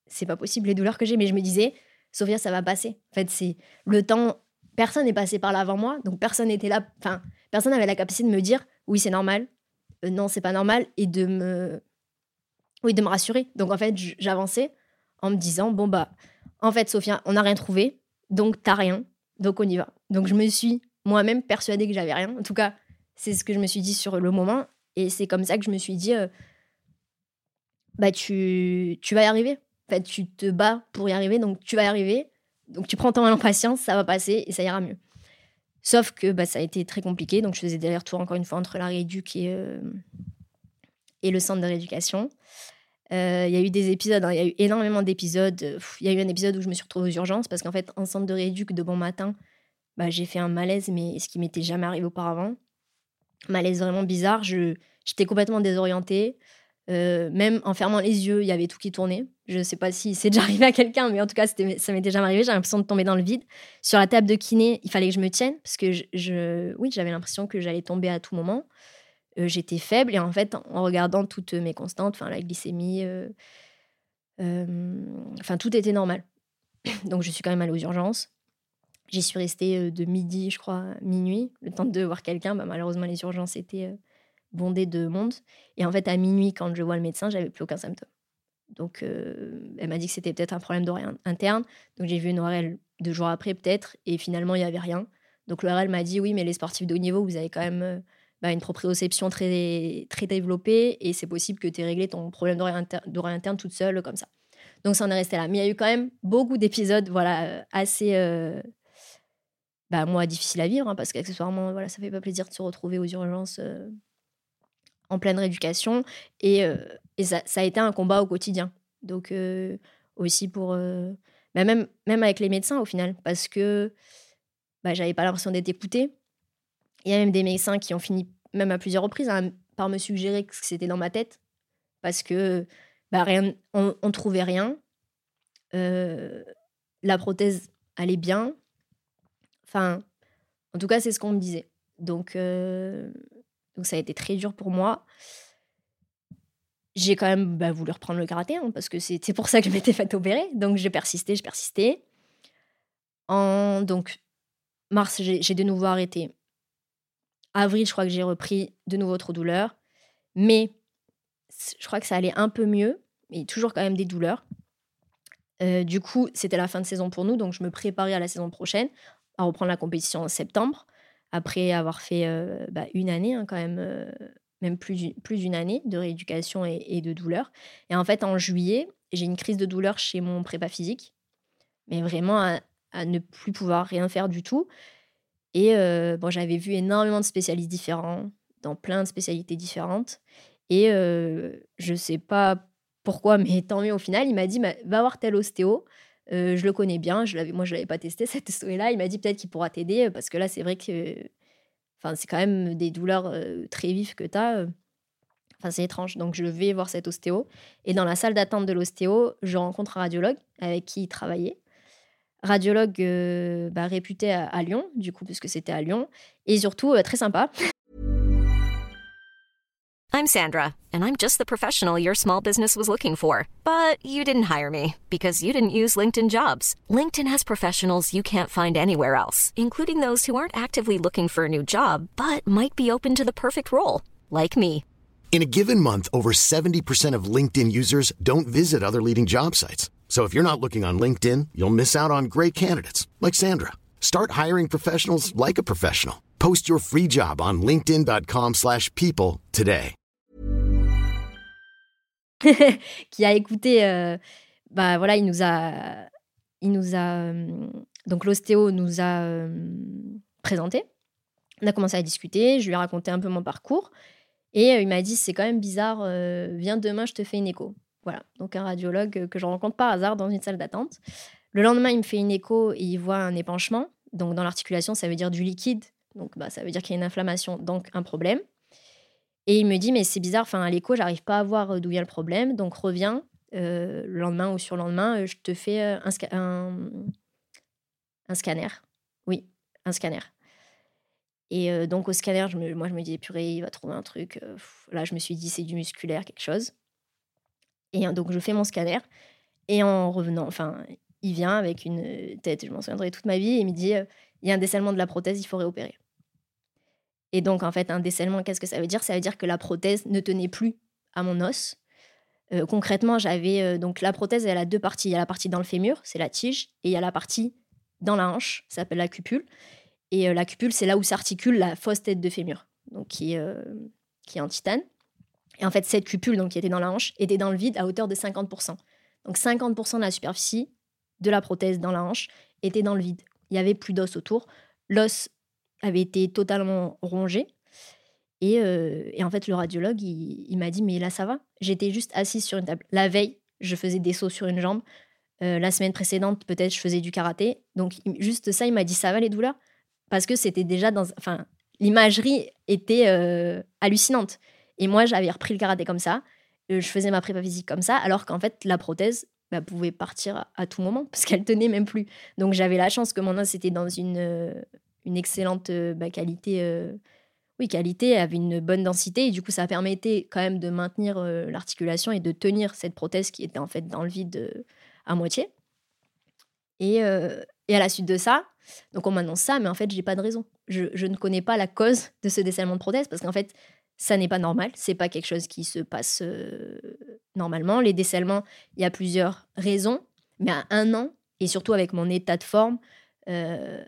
c'est pas possible les douleurs que j'ai. Mais je me disais, Sophia, ça va passer. En fait, c'est le temps. Personne n'est passé par là avant moi, donc personne n'était là. Enfin, personne n'avait la capacité de me dire oui, c'est normal, euh, non, c'est pas normal, et de me, oui, de me rassurer. Donc en fait, j'avançais en me disant bon bah en fait Sophia on n'a rien trouvé donc t'as rien donc on y va. Donc je me suis moi-même persuadée que j'avais rien. En tout cas c'est ce que je me suis dit sur le moment. Et c'est comme ça que je me suis dit euh, bah tu tu vas y arriver. En fait tu te bats pour y arriver. Donc tu vas y arriver. Donc tu prends ton mal en patience. Ça va passer et ça ira mieux. Sauf que bah, ça a été très compliqué. Donc je faisais des retours encore une fois entre la rééduque et, euh, et le centre de rééducation euh, il y a eu des épisodes, hein, il y a eu énormément d'épisodes. Il y a eu un épisode où je me suis retrouvée aux urgences parce qu'en fait, en centre de rééduc de bon matin, bah, j'ai fait un malaise, mais ce qui m'était jamais arrivé auparavant. Malaise vraiment bizarre. J'étais complètement désorientée. Euh, même en fermant les yeux, il y avait tout qui tournait. Je ne sais pas si c'est déjà arrivé à quelqu'un, mais en tout cas, ça m'était jamais arrivé. J'ai l'impression de tomber dans le vide. Sur la table de kiné, il fallait que je me tienne parce que je oui, j'avais l'impression que j'allais tomber à tout moment. Euh, j'étais faible. Et en fait, en regardant toutes mes constantes, enfin la glycémie, euh, euh, enfin tout était normal. Donc je suis quand même allée aux urgences. J'y suis restée de midi, je crois, minuit, le temps de voir quelqu'un. Bah, malheureusement, les urgences étaient bondées de monde. Et en fait, à minuit, quand je vois le médecin, j'avais plus aucun symptôme. Donc, elle m'a dit que c'était peut-être un problème d'oreille interne. Donc, j'ai vu une ORL deux jours après, peut-être. Et finalement, il n'y avait rien. Donc, l'ORL m'a dit oui, mais les sportifs de haut niveau, vous avez quand même bah, une proprioception très, très développée et c'est possible que tu aies réglé ton problème d'oreille interne toute seule comme ça. Donc ça en est resté là. Mais il y a eu quand même beaucoup d'épisodes voilà, euh, assez, euh, bah, moi, difficiles à vivre hein, parce qu'accessoirement, voilà, ça fait pas plaisir de se retrouver aux urgences euh, en pleine rééducation et, et ça, a été un combat au quotidien. Donc aussi pour... Bah, même, même avec les médecins au final parce que bah, j'avais pas l'impression d'être écoutée il y a même des médecins qui ont fini, même à plusieurs reprises, hein, par me suggérer que c'était dans ma tête. Parce que bah, rien, on, trouvait rien. Euh, la prothèse allait bien. Enfin, en tout cas, c'est ce qu'on me disait. Donc, euh, ça a été très dur pour moi. J'ai quand même bah, voulu reprendre le karaté, hein, parce que c'est pour ça que je m'étais fait opérer. Donc, j'ai persisté, j'ai persisté. En donc, mars, j'ai de nouveau arrêté. Avril, je crois que j'ai repris de nouveau trop douleur. Mais je crois que ça allait un peu mieux, mais toujours quand même des douleurs. Euh, du coup, c'était la fin de saison pour nous, donc je me préparais à la saison prochaine, à reprendre la compétition en septembre, après avoir fait euh, bah, une année, hein, quand même, euh, même plus, d'une année de rééducation et, de douleur. Et en fait, en juillet, j'ai une crise de douleur chez mon prépa physique, mais vraiment à ne plus pouvoir rien faire du tout. Et euh, bon, j'avais vu énormément de spécialistes différents, dans plein de spécialités différentes. Et euh, je sais pas pourquoi, mais tant mieux au final, il m'a dit va voir tel ostéo. Euh, je le connais bien, je moi je l'avais pas testé cet ostéo-là. Il m'a dit peut-être qu'il pourra t'aider parce que là c'est vrai que enfin, c'est quand même des douleurs très vives que tu as. Enfin, c'est étrange. Donc, je vais voir cet ostéo. Et dans la salle d'attente de l'ostéo, je rencontre un radiologue avec qui il travaillait radiologue euh, bah, réputé à, Lyon, du coup, puisque c'était à Lyon, et surtout euh, très sympa. I'm Sandra, and I'm just the professional your small business was looking for. But you didn't hire me because you didn't use LinkedIn jobs. LinkedIn has professionals you can't find anywhere else, including those who aren't actively looking for a new job but might be open to the perfect role, like me. In a given month, over 70% of LinkedIn users don't visit other leading job sites. So if you're not looking on LinkedIn, you'll miss out on great candidates like Sandra. Start hiring professionals like a professional. Post your free job on linkedin.com/people today. qui a écouté. euh, bah voilà, il nous a, il nous a euh, donc l'ostéo nous a euh, présenté. On a commencé à discuter. Je lui ai raconté un peu mon parcours et euh, il m'a dit c'est quand même bizarre. viens demain, je te fais une écho. Voilà, donc un radiologue euh, que je rencontre par hasard dans une salle d'attente. Le lendemain, il me fait une écho et il voit un épanchement. Donc dans l'articulation, ça veut dire du liquide. Donc bah, ça veut dire qu'il y a une inflammation, donc un problème. Et il me dit, mais c'est bizarre, enfin, à l'écho, j'arrive pas à voir euh, d'où vient le problème, donc reviens euh, le lendemain ou sur le lendemain, euh, je te fais un, sca- un, un scanner. Oui, un scanner. Et donc au scanner, moi je me dis, purée, il va trouver un truc. là, je me suis dit, c'est du musculaire, quelque chose. Et donc je fais mon scanner. Et en revenant, enfin, il vient avec une euh, tête, je m'en souviendrai toute ma vie, et il me dit, euh, il y a un décèlement de la prothèse, il faut réopérer. Et donc, en fait, un décèlement, qu'est-ce que ça veut dire? Ça veut dire que la prothèse ne tenait plus à mon os. Euh, concrètement, j'avais donc la prothèse, elle a deux parties. Il y a la partie dans le fémur, c'est la tige, et il y a la partie dans la hanche, ça s'appelle la cupule. Et la cupule, c'est là où s'articule la fausse tête de fémur, donc qui est en titane. Et en fait, cette cupule, donc qui était dans la hanche, était dans le vide à hauteur de 50%. Donc 50% de la superficie de la prothèse dans la hanche était dans le vide. Il y avait plus d'os autour. L'os avait été totalement rongé. Et, euh, en fait, le radiologue, il, m'a dit, mais là, ça va. J'étais juste assise sur une table. La veille, je faisais des sauts sur une jambe. Euh, la semaine précédente, peut-être, je faisais du karaté. Donc, juste ça, il m'a dit, ça va les douleurs? Parce que c'était déjà dans... Enfin, l'imagerie était euh, hallucinante. Et moi, j'avais repris le karaté comme ça. Euh, je faisais ma prépa physique comme ça, alors qu'en fait, la prothèse bah, pouvait partir à, tout moment, parce qu'elle tenait même plus. Donc, j'avais la chance que mon os était dans une, euh, excellente euh, bah, qualité... euh, oui, qualité, avait une bonne densité et du coup, ça permettait quand même de maintenir l'articulation et de tenir cette prothèse qui était en fait dans le vide à moitié. Et, à la suite de ça, donc on m'annonce ça, mais en fait, j'ai pas de raison. Je, je ne connais pas la cause de ce décèlement de prothèse parce qu'en fait, ça n'est pas normal. C'est pas quelque chose qui se passe euh, normalement. Les décèlements, il y a plusieurs raisons, mais à un an, et surtout avec mon état de forme, euh,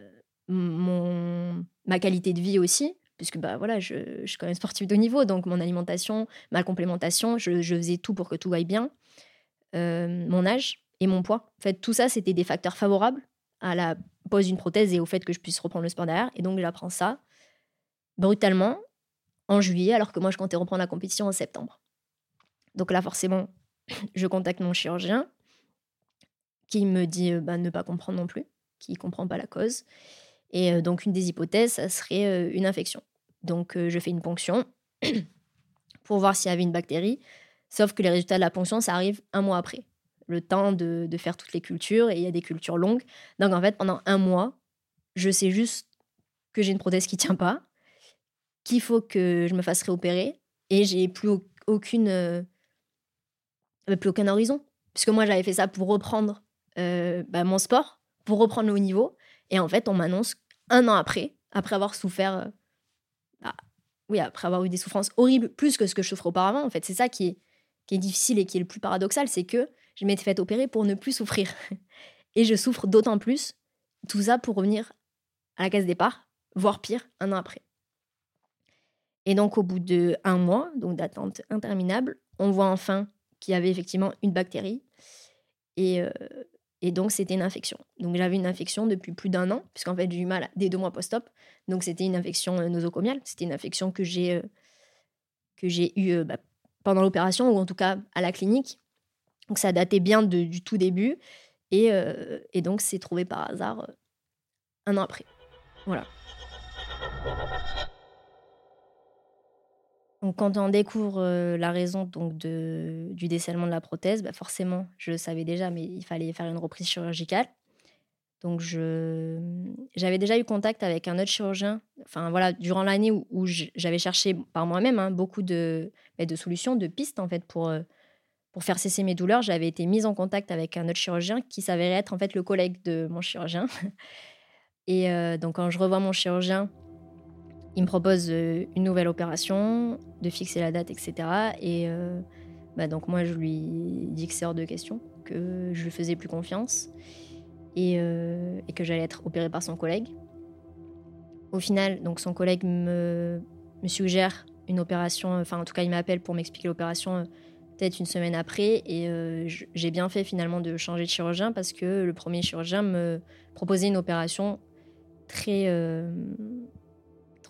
mon, ma qualité de vie aussi, puisque bah, voilà, je, suis quand même sportive de haut niveau, donc mon alimentation, ma complémentation, je, je faisais tout pour que tout aille bien. Euh, mon âge et mon poids. En fait, tout ça, c'était des facteurs favorables à la pose d'une prothèse et au fait que je puisse reprendre le sport derrière. Et donc, j'apprends ça brutalement en juillet, alors que moi, je comptais reprendre la compétition en septembre. Donc là, forcément, je contacte mon chirurgien qui me dit euh, bah, ne pas comprendre non plus, qui comprend pas la cause. Et euh, donc, une des hypothèses, ça serait euh, une infection. Donc, je fais une ponction pour voir s'il y avait une bactérie. Sauf que les résultats de la ponction, ça arrive un mois après. Le temps de, de faire toutes les cultures, et il y a des cultures longues. Donc, en fait, pendant un mois, je sais juste que j'ai une prothèse qui tient pas, qu'il faut que je me fasse réopérer, et j'ai plus au- aucune, euh, plus aucun horizon. Puisque moi, j'avais fait ça pour reprendre euh, bah, mon sport, pour reprendre le haut niveau. Et en fait, on m'annonce un an après, après avoir souffert, euh, bah, oui, après avoir eu des souffrances horribles, plus que ce que je souffre auparavant. En fait, c'est ça qui est, qui est difficile et qui est le plus paradoxal, c'est que je m'étais fait opérer pour ne plus souffrir. Et je souffre d'autant plus, tout ça pour revenir à la case départ, voire pire, un an après. Et donc, au bout de un mois, donc d'attente interminable, on voit enfin qu'il y avait effectivement une bactérie. Et, euh, et donc, c'était une infection. Donc, j'avais une infection depuis plus d'un an, puisqu'en fait, j'ai eu mal dès deux mois post-op. Donc, c'était une infection euh, nosocomiale. C'était une infection que j'ai eue euh, bah, pendant l'opération, ou en tout cas à la clinique. Donc, ça datait bien du tout début. Et, et donc, c'est trouvé par hasard un an après. Voilà. Donc, quand on découvre euh, la raison donc, de, du décèlement de la prothèse, bah, forcément, je le savais déjà, mais il fallait faire une reprise chirurgicale. Donc, j'avais déjà eu contact avec un autre chirurgien. Enfin, voilà, durant l'année où, j'avais cherché par moi-même hein, beaucoup de, de solutions, de pistes, en fait, pour, euh, pour faire cesser mes douleurs. J'avais été mise en contact avec un autre chirurgien qui s'avérait être, en fait, le collègue de mon chirurgien. Et euh, donc, quand je revois mon chirurgien, il me propose euh, une nouvelle opération, de fixer la date, etc. Et euh, bah, donc, moi, je lui dis que c'est hors de question, que je lui faisais plus confiance et, euh, que j'allais être opérée par son collègue. Au final, donc son collègue me, suggère une opération, enfin en tout cas il m'appelle pour m'expliquer l'opération peut-être une semaine après et j'ai bien fait finalement de changer de chirurgien parce que le premier chirurgien me proposait une opération très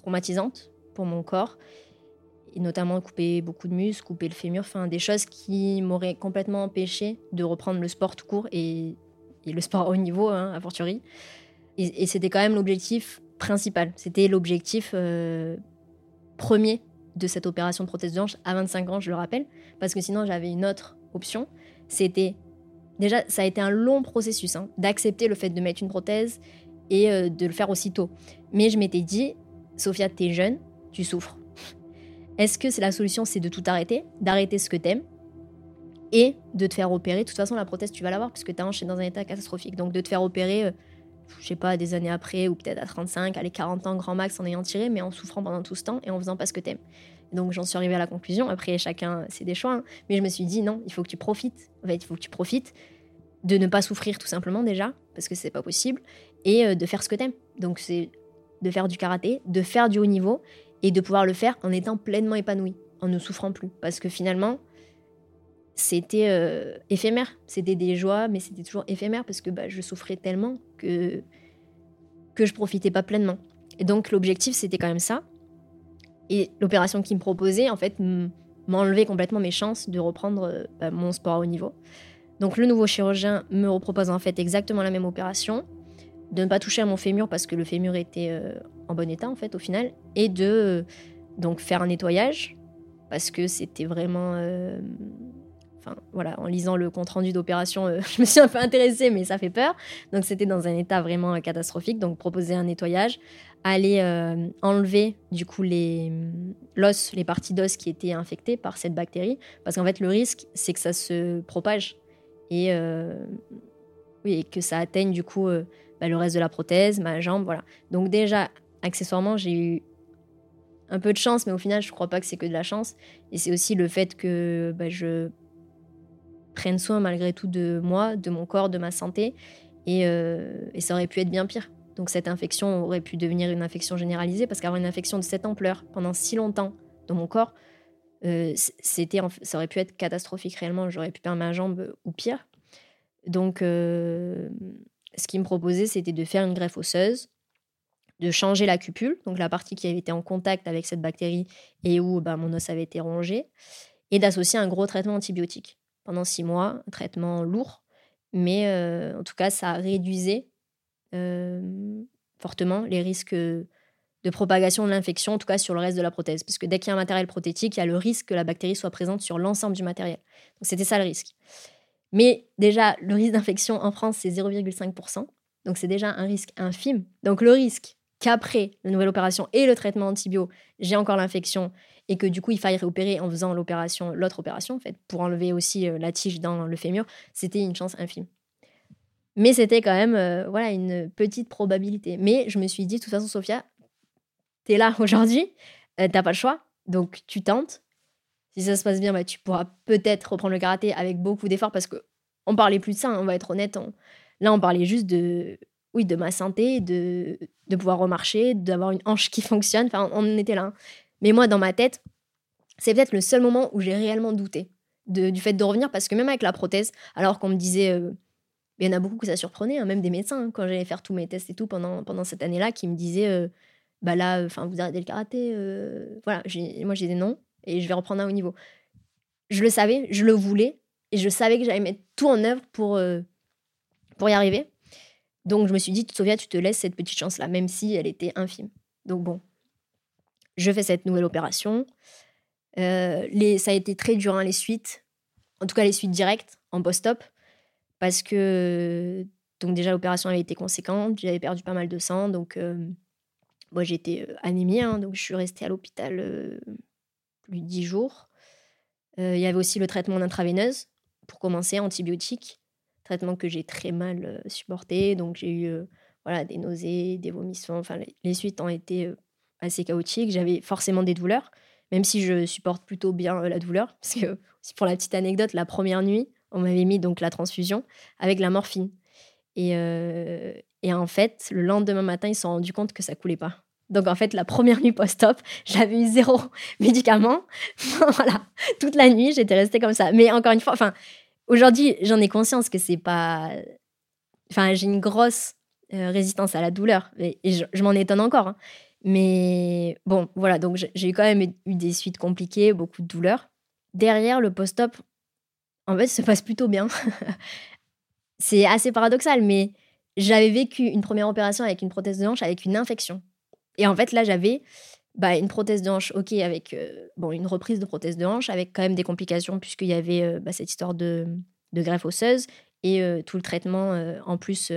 traumatisante pour mon corps et notamment couper beaucoup de muscles, couper le fémur, enfin des choses qui m'auraient complètement empêché de reprendre le sport tout court et, le sport à haut niveau, hein, a fortiori. Et, et c'était quand même l'objectif principal. C'était l'objectif euh, premier de cette opération de prothèse de hanche à 25 ans, je le rappelle, parce que sinon j'avais une autre option. C'était déjà, ça a été un long processus hein, d'accepter le fait de mettre une prothèse et euh, de le faire aussitôt. Mais je m'étais dit, Sophia, t'es jeune, tu souffres. Est-ce que c'est la solution, c'est de tout arrêter, d'arrêter ce que t'aimes et de te faire opérer? De toute façon, la prothèse, tu vas l'avoir puisque hanche est dans un état catastrophique. Donc de te faire opérer, euh, je sais pas, des années après ou peut-être à 35, allez, 40 ans grand max en ayant tiré, mais en souffrant pendant tout ce temps et en faisant pas ce que t'aimes. Donc j'en suis arrivée à la conclusion. Après, chacun, c'est des choix. hein. Mais je me suis dit, non, il faut que tu profites. En fait, il faut que tu profites de ne pas souffrir tout simplement déjà, parce que c'est pas possible, et euh, de faire ce que t'aimes. Donc c'est de faire du karaté, de faire du haut niveau, et de pouvoir le faire en étant pleinement épanoui, en ne souffrant plus. Parce que finalement, c'était euh, éphémère. C'était des joies, mais c'était toujours éphémère parce que bah, je souffrais tellement que, que je profitais pas pleinement. Et donc l'objectif, c'était quand même ça. Et l'opération qu'il me proposait, en fait, m'enlevait complètement mes chances de reprendre euh, bah, mon sport à haut niveau. Donc le nouveau chirurgien me repropose en fait exactement la même opération, de ne pas toucher à mon fémur parce que le fémur était euh, en bon état en fait au final, et de euh, donc faire un nettoyage parce que c'était vraiment... euh, en lisant le compte rendu d'opération, je me suis un peu intéressée, mais ça fait peur. Donc c'était dans un état vraiment catastrophique. Donc proposer un nettoyage, aller enlever du coup les l'os, les parties d'os qui étaient infectées par cette bactérie, parce qu'en fait le risque c'est que ça se propage et oui que ça atteigne du coup bah, le reste de la prothèse, ma jambe, voilà. Donc déjà accessoirement j'ai eu un peu de chance, mais au final je crois pas que c'est que de la chance. Et c'est aussi le fait que bah, je prenne soin malgré tout de moi, de mon corps, de ma santé, et, euh, et ça aurait pu être bien pire. Donc cette infection aurait pu devenir une infection généralisée parce qu'avoir une infection de cette ampleur pendant si longtemps dans mon corps, euh, c'était, ça aurait pu être catastrophique réellement. J'aurais pu perdre ma jambe euh, ou pire. Donc ce qu'il me proposait, c'était de faire une greffe osseuse, de changer la cupule, donc la partie qui avait été en contact avec cette bactérie et où bah, mon os avait été rongé, et d'associer un gros traitement antibiotique pendant six mois, un traitement lourd, mais euh, en tout cas, ça réduisait euh, fortement les risques de propagation de l'infection, en tout cas sur le reste de la prothèse. Parce que dès qu'il y a un matériel prothétique, il y a le risque que la bactérie soit présente sur l'ensemble du matériel. Donc c'était ça le risque. Mais déjà, le risque d'infection en France, c'est 0,5%. Donc c'est déjà un risque infime. Donc le risque qu'après la nouvelle opération et le traitement antibio, j'ai encore l'infection et que du coup il faille réopérer en faisant l'opération, l'autre opération en fait, pour enlever aussi euh, la tige dans le fémur, c'était une chance infime. Mais c'était quand même euh, voilà une petite probabilité. Mais je me suis dit, de toute façon, Sophia, t'es là aujourd'hui, euh, t'as pas le choix, donc tu tentes. Si ça se passe bien, bah, tu pourras peut-être reprendre le karaté avec beaucoup d'efforts parce que on parlait plus de ça, hein, on va être honnête. on- Là, on parlait juste de, oui, de ma santé, de, de pouvoir remarcher, d'avoir une hanche qui fonctionne. Enfin, on était là. hein. Mais moi, dans ma tête, c'est peut-être le seul moment où j'ai réellement douté du fait de revenir parce que même avec la prothèse, alors qu'on me disait, euh, il y en a beaucoup que ça surprenait, hein, même des médecins, quand j'allais faire tous mes tests et tout pendant, pendant cette année-là, qui me disaient, euh, bah là, vous arrêtez le karaté. euh, voilà, j'ai- moi, je disais non et je vais reprendre un haut niveau. Je le savais, je le voulais et je savais que j'allais mettre tout en œuvre pour, euh, pour y arriver. Donc, je me suis dit, Sophia, tu te laisses cette petite chance-là, même si elle était infime. Donc, bon, je fais cette nouvelle opération. Euh, ça a été très dur, hein, les suites. En tout cas, les suites directes en post-op. Parce que Donc déjà, l'opération avait été conséquente, j'avais perdu pas mal de sang, donc moi j'étais anémie, hein, donc je suis restée à l'hôpital plus de 10 jours. Il y avait aussi le traitement d'intraveineuse, pour commencer, antibiotiques, traitement que j'ai très mal supporté, donc j'ai eu voilà, des nausées, des vomissements, enfin les suites ont été assez chaotiques, j'avais forcément des douleurs, même si je supporte plutôt bien la douleur, parce que pour la petite anecdote, la première nuit, on m'avait mis donc la transfusion avec la morphine. Et, euh, et en fait, le lendemain matin, ils se sont rendus compte que ça coulait pas. Donc en fait, la première nuit post-op, j'avais eu zéro médicament. voilà, toute la nuit, j'étais restée comme ça. Mais encore une fois, enfin, aujourd'hui, j'en ai conscience que c'est pas. Enfin, j'ai une grosse euh, résistance à la douleur et, je, m'en étonne encore. Hein. Mais bon, voilà, donc j'ai quand même eu des suites compliquées, beaucoup de douleurs. Derrière le post-op, en fait, ça se passe plutôt bien. c'est assez paradoxal, mais j'avais vécu une première opération avec une prothèse de hanche avec une infection. Et en fait, là, j'avais bah, une prothèse de hanche, ok, avec euh, bon, une reprise de prothèse de hanche, avec quand même des complications, puisqu'il y avait euh, bah, cette histoire de, greffe osseuse et euh, tout le traitement en plus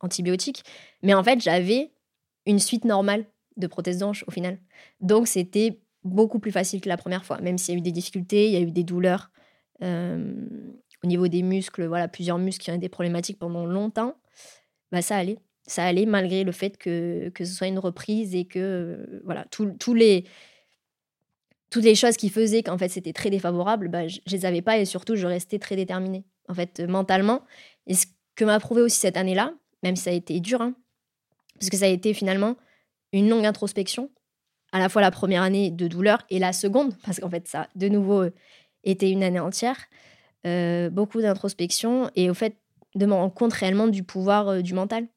antibiotique. Mais en fait, j'avais une suite normale de prothèse de hanche au final. Donc, c'était beaucoup plus facile que la première fois, même s'il y a eu des difficultés, il y a eu des douleurs au niveau des muscles, voilà, plusieurs muscles qui ont été problématiques pendant longtemps, bah, ça allait. Ça allait malgré le fait que, que ce soit une reprise et que, euh, voilà, tous les, toutes les choses qui faisaient qu'en fait c'était très défavorable, bah, je, ne les avais pas et surtout je restais très déterminée, en fait, euh, mentalement. Et ce que m'a prouvé aussi cette année-là, même si ça a été dur, hein, parce que ça a été finalement une longue introspection, à la fois la première année de douleur et la seconde, parce qu'en fait ça, de nouveau, euh, était une année entière. Beaucoup d'introspection et au fait de me rendre compte réellement du pouvoir du mental,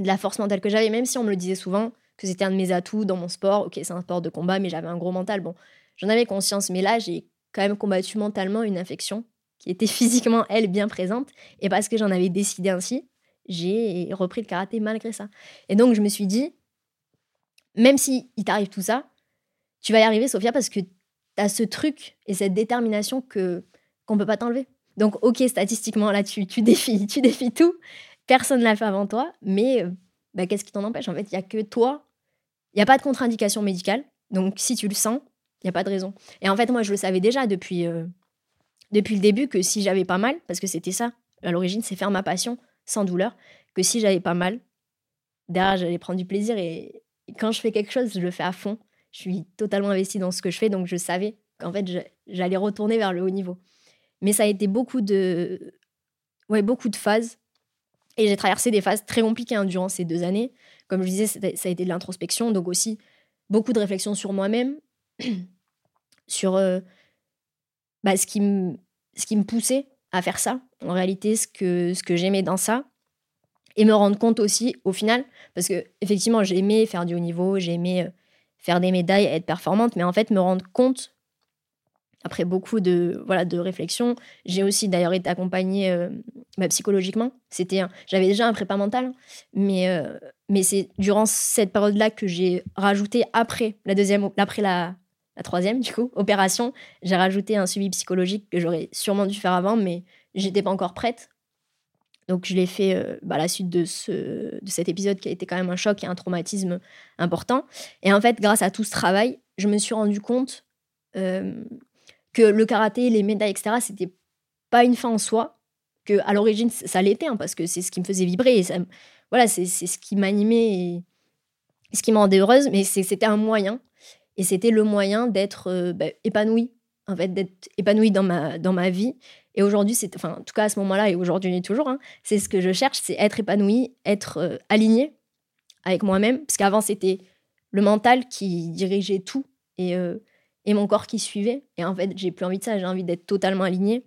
de la force mentale que j'avais, même si on me le disait souvent que c'était un de mes atouts dans mon sport. Ok, c'est un sport de combat, mais j'avais un gros mental. Bon, j'en avais conscience, mais là, j'ai quand même combattu mentalement une infection qui était physiquement, elle, bien présente. Et parce que j'en avais décidé ainsi, j'ai repris le karaté malgré ça. Et donc, je me suis dit, même si il t'arrive tout ça, tu vas y arriver, Sophia, parce que tu as ce truc et cette détermination que qu'on peut pas t'enlever. Donc, ok, statistiquement, là, tu, tu défies, tu défies tout. Personne ne l'a fait avant toi, mais euh, bah, qu'est-ce qui t'en empêche? En fait, il y a que toi. Il n'y a pas de contre-indication médicale. Donc, si tu le sens, il n'y a pas de raison. Et en fait, moi, je le savais déjà depuis, euh, depuis le début que si j'avais pas mal, parce que c'était ça, à l'origine, c'est faire ma passion sans douleur, que si j'avais pas mal, derrière, j'allais prendre du plaisir. Et, quand je fais quelque chose, je le fais à fond. Je suis totalement investie dans ce que je fais, donc je savais qu'en fait, j'allais retourner vers le haut niveau. Mais ça a été beaucoup de, ouais, beaucoup de phases. Et j'ai traversé des phases très compliquées hein, durant ces deux années. Comme je disais, ça a été de l'introspection, donc aussi beaucoup de réflexion sur moi-même, sur euh, bah, ce, qui me, poussait à faire ça, en réalité, ce que, j'aimais dans ça. Et me rendre compte aussi, au final, parce que effectivement, j'aimais faire du haut niveau, j'aimais euh, faire des médailles, être performante, mais en fait, me rendre compte après beaucoup de voilà de réflexion. J'ai aussi d'ailleurs été accompagnée euh, bah, psychologiquement. C'était j'avais déjà un prépa mental, mais euh, mais c'est durant cette période-là que j'ai rajouté après la deuxième après la, troisième du coup opération, j'ai rajouté un suivi psychologique que j'aurais sûrement dû faire avant, mais j'étais pas encore prête. Donc je l'ai fait euh, bah, à la suite de, ce, de cet épisode qui a été quand même un choc et un traumatisme important. Et en fait, grâce à tout ce travail, je me suis rendu compte que le karaté, les médailles, etc., c'était pas une fin en soi, à l'origine ça l'était, hein, parce que c'est ce qui me faisait vibrer, et ça, voilà, c'est ce qui m'animait et ce qui me rendait heureuse, mais c'était un moyen, et c'était le moyen d'être euh, bah, épanouie, en fait, d'être épanouie dans ma, dans ma vie. Et aujourd'hui, c'est, enfin, en tout cas à ce moment-là, et aujourd'hui et toujours, hein, c'est ce que je cherche, c'est être épanouie, être euh, alignée avec moi-même, parce qu'avant c'était le mental qui dirigeait tout, et euh, et mon corps qui suivait. Et en fait, j'ai plus envie de ça. J'ai envie d'être totalement alignée,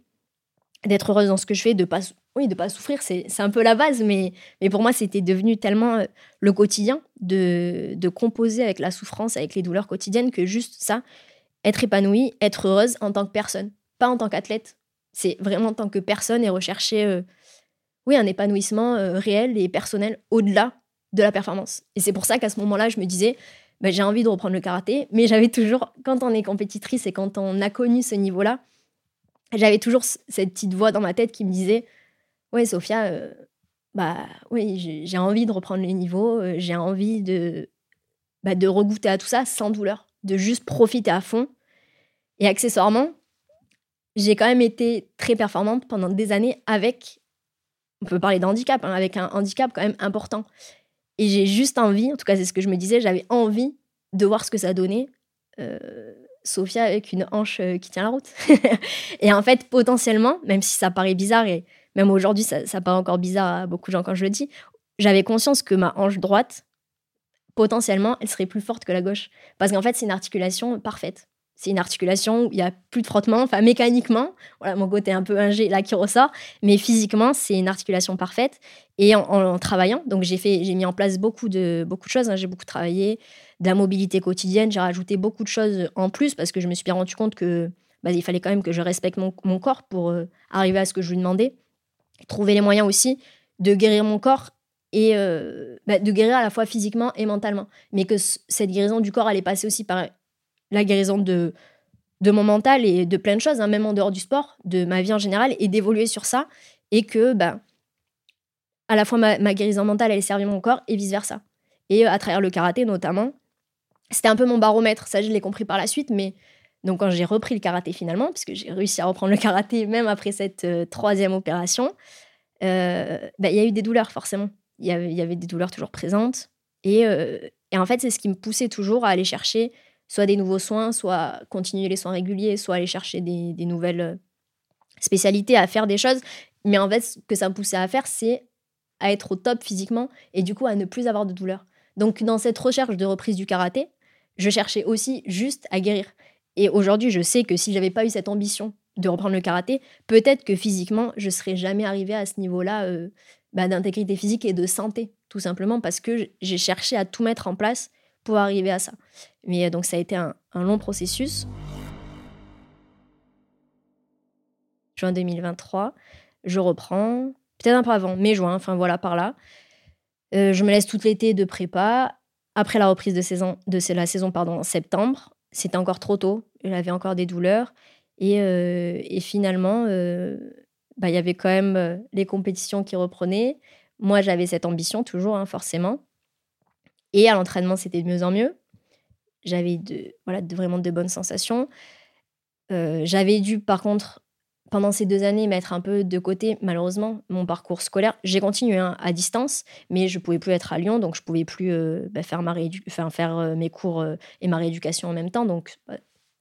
d'être heureuse dans ce que je fais, de pas, oui, de pas souffrir. C'est, un peu la base, mais, mais pour moi, c'était devenu tellement euh, le quotidien de, de composer avec la souffrance, avec les douleurs quotidiennes, que juste ça, être épanouie, être heureuse en tant que personne, pas en tant qu'athlète. C'est vraiment en tant que personne et rechercher, euh, oui, un épanouissement euh, réel et personnel au-delà de la performance. Et c'est pour ça qu'à ce moment-là, je me disais, bah, j'ai envie de reprendre le karaté. Mais j'avais toujours, quand on est compétitrice et quand on a connu ce niveau-là, j'avais toujours cette petite voix dans ma tête qui me disait Ouais, Sophia, euh, bah oui, j'ai envie de reprendre le niveau, euh, j'ai envie de, bah, de regoûter à tout ça sans douleur, de juste profiter à fond. Et accessoirement, j'ai quand même été très performante pendant des années avec, on peut parler d'handicap, hein, avec un handicap quand même important. Et j'ai juste envie, en tout cas c'est ce que je me disais, j'avais envie de voir ce que ça donnait. Euh, Sophia avec une hanche euh, qui tient la route. et en fait, potentiellement, même si ça paraît bizarre, et même aujourd'hui, ça, ça paraît encore bizarre à beaucoup de gens quand je le dis, j'avais conscience que ma hanche droite, potentiellement, elle serait plus forte que la gauche. Parce qu'en fait, c'est une articulation parfaite. C'est une articulation où il n'y a plus de frottement, enfin mécaniquement, voilà mon côté un peu ingé là qui ressort, mais physiquement, c'est une articulation parfaite. Et en, travaillant, donc j'ai fait, j'ai mis en place beaucoup de, beaucoup de choses, hein. j'ai beaucoup travaillé, de la mobilité quotidienne. J'ai rajouté beaucoup de choses en plus parce que je me suis bien rendu compte que bah, il fallait quand même que je respecte mon, corps pour euh, arriver à ce que je lui demandais. Trouver les moyens aussi de guérir mon corps et euh, bah, de guérir à la fois physiquement et mentalement. Mais que cette guérison du corps allait passer aussi par la guérison de, de mon mental et de plein de choses, hein, même en dehors du sport, de ma vie en général, et d'évoluer sur ça. Et que bah, à la fois ma, ma guérison mentale allait servir mon corps et vice-versa. Et euh, à travers le karaté notamment, c'était un peu mon baromètre, ça je l'ai compris par la suite, mais donc quand j'ai repris le karaté finalement, puisque j'ai réussi à reprendre le karaté même après cette euh, troisième opération, euh, bah, il y a eu des douleurs forcément. Il y avait, des douleurs toujours présentes. Euh, et, en fait, c'est ce qui me poussait toujours à aller chercher soit des nouveaux soins, soit continuer les soins réguliers, soit aller chercher des, nouvelles spécialités, à faire des choses. Mais en fait, ce que ça me poussait à faire, c'est à être au top physiquement et du coup à ne plus avoir de douleurs. Donc dans cette recherche de reprise du karaté, je cherchais aussi juste à guérir. Et aujourd'hui, je sais que si j'avais pas eu cette ambition de reprendre le karaté, peut-être que physiquement, je serais jamais arrivée à ce niveau-là euh, bah, d'intégrité physique et de santé, tout simplement parce que j'ai cherché à tout mettre en place pour arriver à ça. Mais euh, donc ça a été un, long processus. Juin 2023, je reprends, peut-être un peu avant, mai juin, enfin voilà par là. Euh, je me laisse tout l'été de prépa après la reprise de, saison, de la saison pardon, en septembre, c'était encore trop tôt. J'avais encore des douleurs. Et, euh, finalement, bah, il y avait quand même les compétitions qui reprenaient. Moi, j'avais cette ambition, toujours, hein, forcément. Et à l'entraînement, c'était de mieux en mieux. J'avais de, voilà, vraiment de bonnes sensations. j'avais dû, par contre, pendant ces deux années, mettre un peu de côté, malheureusement, mon parcours scolaire. J'ai continué hein, à distance, mais je pouvais plus être à Lyon, donc je pouvais plus euh, bah, faire, ma enfin, faire euh, mes cours euh, et ma rééducation en même temps. Donc, bah,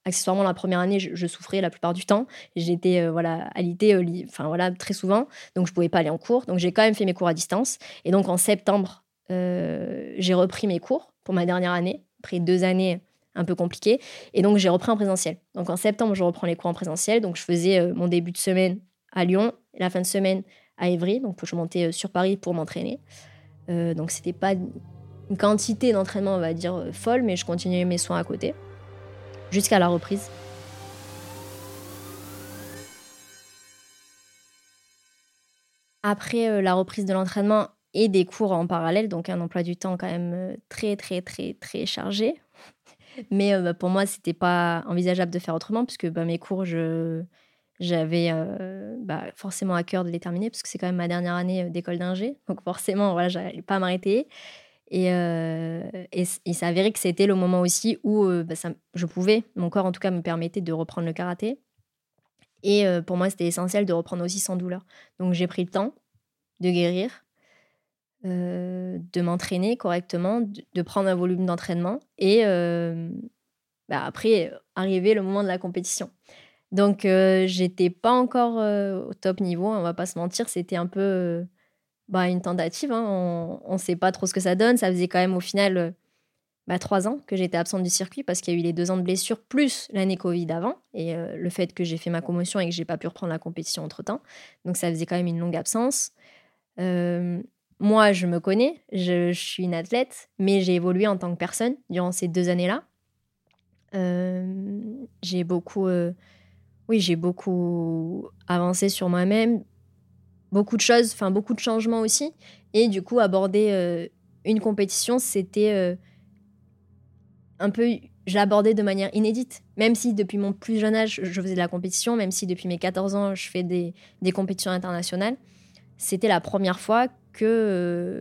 accessoirement, la première année, je, souffrais la plupart du temps. J'étais voilà, alité, enfin voilà, très souvent, donc je pouvais pas aller en cours. Donc, j'ai quand même fait mes cours à distance. Et donc, en septembre, j'ai repris mes cours pour ma dernière année, après deux années un peu compliqué. Et donc, j'ai repris en présentiel. Donc, en septembre, je reprends les cours en présentiel. Donc, je faisais euh, mon début de semaine à Lyon et la fin de semaine à Évry. Donc, je montais euh, sur Paris pour m'entraîner. Euh, donc, c'était pas une quantité d'entraînement, on va dire, folle, mais je continuais mes soins à côté jusqu'à la reprise. Après la reprise de l'entraînement et des cours en parallèle, donc un emploi du temps quand même très, très, très, très chargé, mais euh, bah, pour moi, c'était pas envisageable de faire autrement, puisque bah, mes cours, je, j'avais euh, bah, forcément à cœur de les terminer, parce que c'est quand même ma dernière année euh, d'école d'ingé. Donc forcément, voilà, j'allais pas m'arrêter. Et, et, il s'est avéré que c'était le moment aussi où ça, je pouvais, mon corps en tout cas me permettait de reprendre le karaté. Et pour moi, c'était essentiel de reprendre aussi sans douleur. Donc j'ai pris le temps de guérir, euh, de m'entraîner correctement, de, prendre un volume d'entraînement et euh, bah, après arriver le moment de la compétition. Donc euh, j'étais pas encore au top niveau, on va pas se mentir, c'était un peu bah, une tentative, hein. on ne sait pas trop ce que ça donne, ça faisait quand même au final bah, trois ans que j'étais absente du circuit parce qu'il y a eu les deux ans de blessure plus l'année Covid avant et le fait que j'ai fait ma commotion et que j'ai pas pu reprendre la compétition entre temps. Donc ça faisait quand même une longue absence. Moi, je me connais, je, suis une athlète, mais j'ai évolué en tant que personne durant ces deux années-là. Euh, j'ai beaucoup, euh, oui, j'ai beaucoup avancé sur moi-même, beaucoup de choses, enfin beaucoup de changements aussi. Et du coup, aborder euh, une compétition, c'était un peu, j'abordais de manière inédite. Même si depuis mon plus jeune âge, je faisais de la compétition, même si depuis mes 14 ans, je fais des compétitions internationales, c'était la première fois que, euh,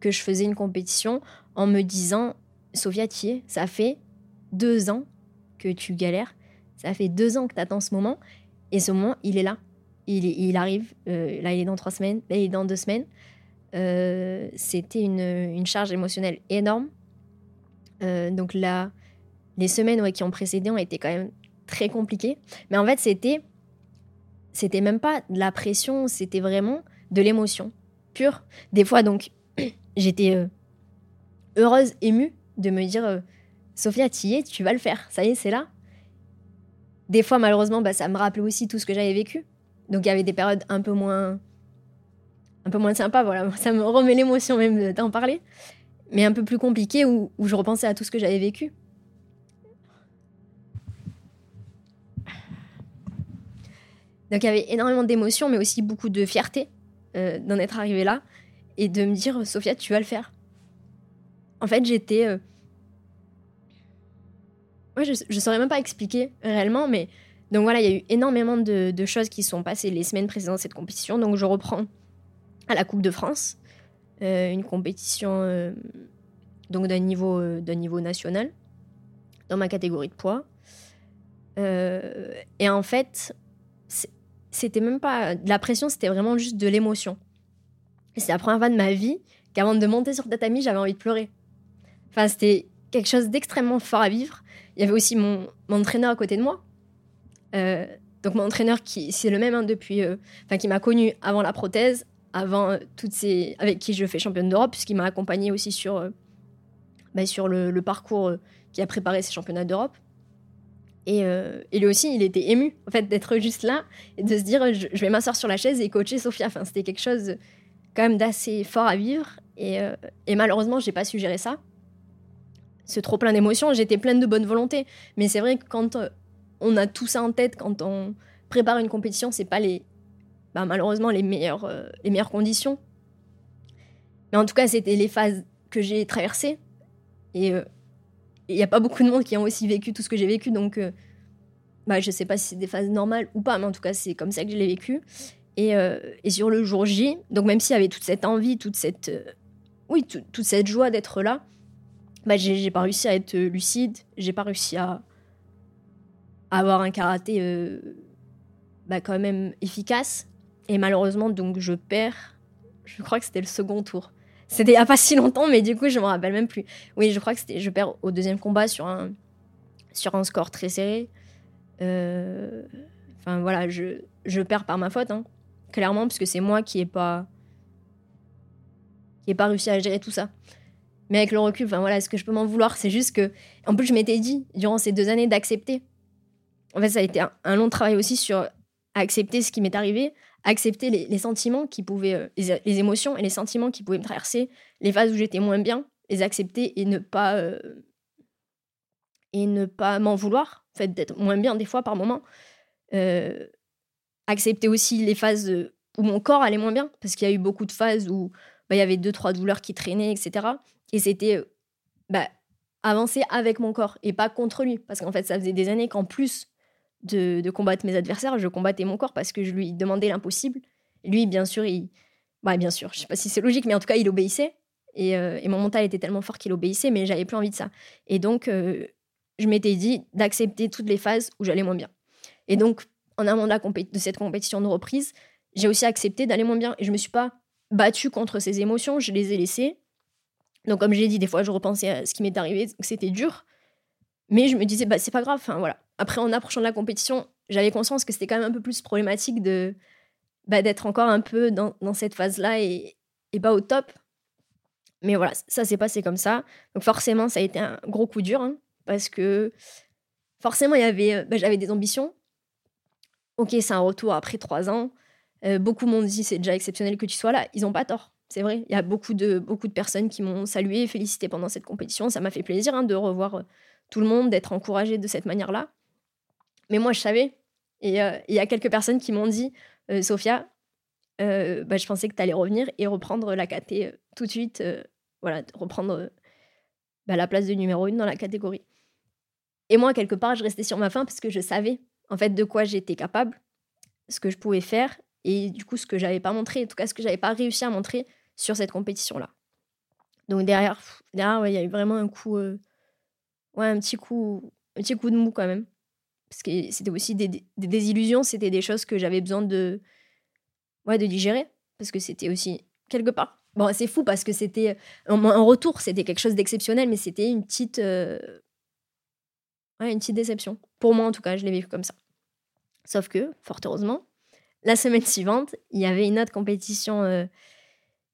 que je faisais une compétition en me disant Sophia Thier, ça fait deux ans que tu galères, ça fait deux ans que tu attends ce moment, et ce moment, il est là. Il, il arrive, euh, là il est dans trois semaines, là il est dans deux semaines. Euh, c'était une, une, charge émotionnelle énorme. donc là, les semaines qui ont précédé ont été quand même très compliquées. Mais en fait, c'était c'était même pas de la pression, c'était vraiment de l'émotion Des fois, donc, j'étais euh, heureuse, émue de me dire euh, Sophia, tu y es, tu vas le faire, ça y est, c'est là. Des fois, malheureusement, bah, ça me rappelait aussi tout ce que j'avais vécu. Donc, il y avait des périodes un peu moins. un peu moins sympas, voilà. Ça me remet l'émotion même d'en parler. Mais un peu plus compliqué où, où je repensais à tout ce que j'avais vécu. Donc il y avait énormément d'émotions, mais aussi beaucoup de fierté euh, d'en être arrivé là et de me dire, Sophia, tu vas le faire. En fait, j'étais. Euh, je ne saurais même pas expliquer réellement, mais. Donc voilà, il y a eu énormément de, choses qui sont passées les semaines précédant cette compétition. Donc je reprends à la Coupe de France, euh, une compétition donc d'un niveau, d'un niveau national, dans ma catégorie de poids. et en fait, c'était même pas de la pression, c'était vraiment juste de l'émotion. c'est la première fois de ma vie qu'avant de monter sur tatami, j'avais envie de pleurer. Enfin, c'était quelque chose d'extrêmement fort à vivre. Il y avait aussi mon, entraîneur à côté de moi. Euh, donc mon entraîneur qui c'est le même hein, depuis, euh, qui m'a connu avant la prothèse, avant euh, toutes ces, avec qui je fais championne d'Europe, puisqu'il m'a accompagné aussi sur, bah, sur le, parcours qui a préparé ces championnats d'Europe. Euh, et, lui aussi, il était ému en fait d'être juste là et de se dire je, vais m'asseoir sur la chaise et coacher Sophia. Enfin, c'était quelque chose quand même d'assez fort à vivre. Et, euh, et malheureusement, j'ai pas su gérer ça. C'est trop plein d'émotions. J'étais pleine de bonne volonté. Mais c'est vrai que quand euh, on a tout ça en tête, quand on prépare une compétition, c'est pas les, bah, malheureusement les meilleures, les meilleures conditions. Mais en tout cas, c'était les phases que j'ai traversées. Et il n'y a pas beaucoup de monde qui ont aussi vécu tout ce que j'ai vécu, donc euh, bah, je sais pas si c'est des phases normales ou pas, mais en tout cas, c'est comme ça que je l'ai vécu. Et, euh, sur le jour J, donc même s'il y avait toute cette envie, toute cette, euh, oui, toute cette joie d'être là, bah, j'ai pas réussi à être lucide, j'ai pas réussi à, avoir un karaté bah, quand même efficace. Et malheureusement, donc je perds, je crois que c'était le second tour. C'était il n'y a pas si longtemps, mais du coup, je me rappelle même plus. Oui, je crois que c'était. Je perds au deuxième combat sur un, sur un score très serré. Euh, enfin, voilà, je, je perds par ma faute, hein, clairement, parce que c'est moi qui n'ai pas. qui pas réussi à gérer tout ça. Mais avec le recul, enfin voilà, ce que je peux m'en vouloir, c'est juste que. En plus, je m'étais dit, durant ces deux années, d'accepter. En fait, ça a été un long travail aussi sur accepter ce qui m'est arrivé, accepter les, sentiments qui pouvaient, euh, les, émotions et les sentiments qui pouvaient me traverser, les phases où j'étais moins bien, les accepter et ne pas euh, et ne pas m'en vouloir, en fait d'être moins bien des fois par moment. Euh, accepter aussi les phases où mon corps allait moins bien, parce qu'il y a eu beaucoup de phases où bah, il y avait deux trois douleurs qui traînaient, etc. Et c'était bah, avancer avec mon corps et pas contre lui, parce qu'en fait ça faisait des années qu'en plus de, combattre mes adversaires, je combattais mon corps parce que je lui demandais l'impossible. Lui, bien sûr, il. Bah, bien sûr, je sais pas si c'est logique, mais en tout cas, il obéissait. Et, euh, mon mental était tellement fort qu'il obéissait, mais j'avais plus envie de ça. Et donc, euh, je m'étais dit d'accepter toutes les phases où j'allais moins bien. Et donc, en amont de, de cette compétition de reprise, j'ai aussi accepté d'aller moins bien. Et je me suis pas battue contre ces émotions, je les ai laissées. Donc, comme je l'ai dit, des fois, je repensais à ce qui m'est arrivé, c'était dur. Mais je me disais, bah, c'est pas grave, enfin voilà. Après, en approchant de la compétition, j'avais conscience que c'était quand même un peu plus problématique de bah, d'être encore un peu dans, cette phase-là et, pas au top. Mais voilà, ça s'est passé comme ça. Donc forcément, ça a été un gros coup dur, hein, parce que forcément, avait, bah, j'avais des ambitions. Ok, c'est un retour après trois ans. Euh, beaucoup m'ont dit c'est déjà exceptionnel que tu sois là. Ils n'ont pas tort, c'est vrai. Il y a beaucoup de, beaucoup de personnes qui m'ont salué et félicité pendant cette compétition. Ça m'a fait plaisir hein, de revoir euh, tout le monde, d'être encouragé de cette manière-là. Mais moi, je savais. Et euh, il y a quelques personnes qui m'ont dit euh, Sophia, euh, bah, je pensais que tu allais revenir et reprendre la KT tout de suite. voilà, reprendre bah, la place de numéro une dans la catégorie. Et moi, quelque part, je restais sur ma faim parce que je savais en fait de quoi j'étais capable, ce que je pouvais faire et du coup ce que j'avais pas montré, en tout cas ce que j'avais pas réussi à montrer sur cette compétition-là. Donc derrière, derrière, il y a eu vraiment un coup, ouais, un petit coup, un petit coup de mou quand même, parce que c'était aussi des, des, désillusions, c'était des choses que j'avais besoin de, ouais, de digérer, parce que c'était aussi quelque part. Bon, c'est fou parce que c'était en, retour, c'était quelque chose d'exceptionnel, mais c'était une petite, euh, une petite déception. Pour moi, en tout cas, je l'ai vécu comme ça. Sauf que, fort heureusement, la semaine suivante, il y avait une autre compétition euh,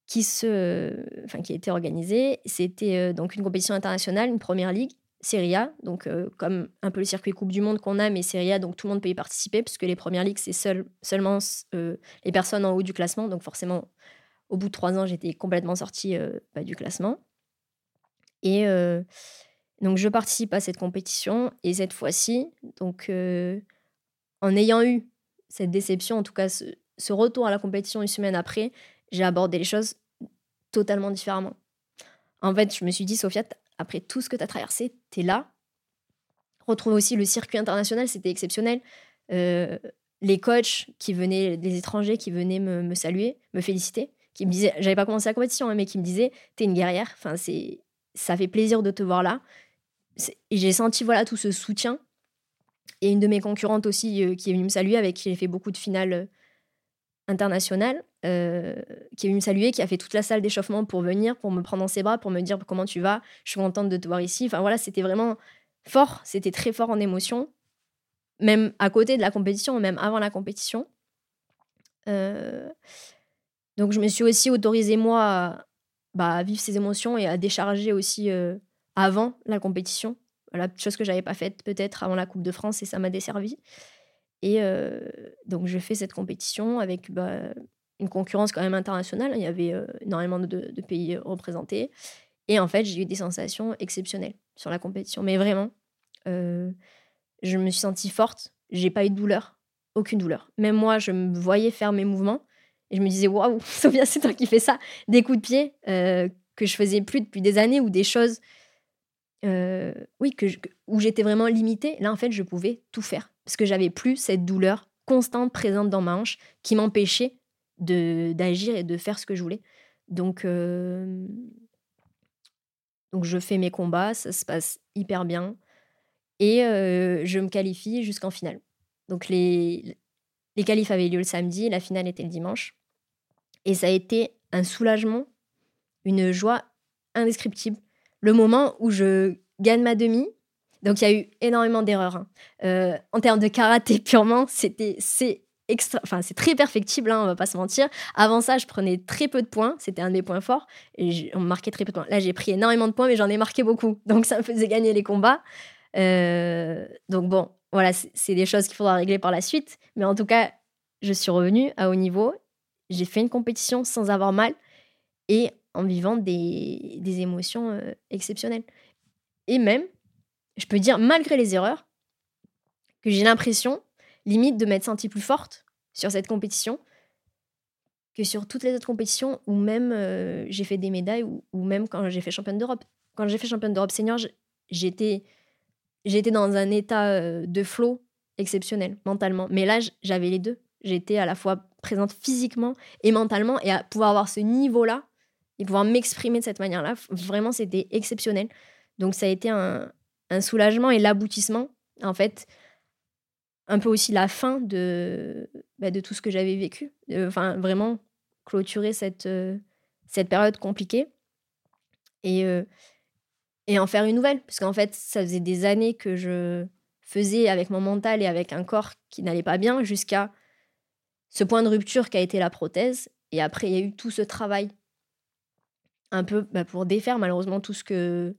qui, se, enfin, qui été organisée. C'était euh, donc une compétition internationale, une première ligue, Serie A, donc euh, comme un peu le circuit Coupe du Monde qu'on a, mais Serie A, donc tout le monde peut y participer, puisque les premières ligues, c'est seul, seulement les personnes en haut du classement. Donc forcément, au bout de trois ans, j'étais complètement sortie bah, du classement. Et donc je participe à cette compétition, et cette fois-ci, donc en ayant eu cette déception, en tout cas ce, retour à la compétition une semaine après, j'ai abordé les choses totalement différemment. En fait, je me suis dit, Sophia, après tout ce que tu as traversé, tu là. Retrouver aussi le circuit international, c'était exceptionnel. Euh, les coachs qui venaient, les étrangers qui venaient me, saluer, me féliciter, qui me disaient, j'avais pas commencé la compétition, hein, mais qui me disaient, t'es une guerrière. Enfin, c'est, ça fait plaisir de te voir là. Et j'ai senti voilà tout ce soutien et une de mes concurrentes aussi euh, qui est venue me saluer, avec qui j'ai fait beaucoup de finales euh, internationales, euh, qui est venue me saluer, qui a fait toute la salle d'échauffement pour venir, pour me prendre dans ses bras, pour me dire comment tu vas, je suis contente de te voir ici. Enfin voilà, c'était vraiment fort, c'était très fort en émotion, même à côté de la compétition, même avant la compétition. donc je me suis aussi autorisée moi à, bah, vivre ces émotions et à décharger aussi avant la compétition chose que j'avais pas faite peut-être avant la Coupe de France et ça m'a desservi. Et euh, donc je fais cette compétition avec bah, une concurrence quand même internationale. Il y avait euh, énormément de, pays représentés. Et en fait, j'ai eu des sensations exceptionnelles sur la compétition. Mais vraiment, euh, je me suis sentie forte. J'ai pas eu de douleur, aucune douleur. Même moi, je me voyais faire mes mouvements et je me disais waouh, Sophia, c'est toi qui fais ça. Des coups de pied que je faisais plus depuis des années ou des choses euh, oui, que, où j'étais vraiment limitée, là en fait je pouvais tout faire parce que j'avais plus cette douleur constante présente dans ma hanche qui m'empêchait d'agir et de faire ce que je voulais. Donc donc je fais mes combats, ça se passe hyper bien et je me qualifie jusqu'en finale. Donc les les qualifs avaient lieu le samedi, la finale était le dimanche et ça a été un soulagement, une joie indescriptible le moment où je gagne ma demi. Donc il y a eu énormément d'erreurs. Hein. En termes de karaté purement, c'était c'est enfin c'est très perfectible, hein, on va pas se mentir. Avant ça, je prenais très peu de points, c'était un de mes points forts et on marquait très peu de points. Là, j'ai pris énormément de points, mais j'en ai marqué beaucoup, donc ça me faisait gagner les combats. Euh, donc bon, voilà, c'est des choses qu'il faudra régler par la suite. Mais en tout cas, je suis revenue à haut niveau. J'ai fait une compétition sans avoir mal et en vivant des, des émotions euh, exceptionnelles. Et même, je peux dire, malgré les erreurs, que j'ai l'impression, limite, de m'être sentie plus forte sur cette compétition que sur toutes les autres compétitions où même euh, j'ai fait des médailles ou, même quand j'ai fait championne d'Europe. Quand j'ai fait championne d'Europe senior, j'étais j'étais dans un état euh, de flow exceptionnel mentalement. Mais là, j'avais les deux. J'étais à la fois présente physiquement et mentalement et à pouvoir avoir ce niveau-là et pouvoir m'exprimer de cette manière-là, vraiment, c'était exceptionnel. Donc, ça a été un, soulagement et l'aboutissement, en fait, un peu aussi la fin de, bah, de tout ce que j'avais vécu. Enfin, vraiment clôturer cette, euh, cette période compliquée et, euh, et en faire une nouvelle. Parce qu'en fait, ça faisait des années que je faisais avec mon mental et avec un corps qui n'allait pas bien jusqu'à ce point de rupture qui a été la prothèse. Et après, il y a eu tout ce travail un peu bah, pour défaire malheureusement tout ce que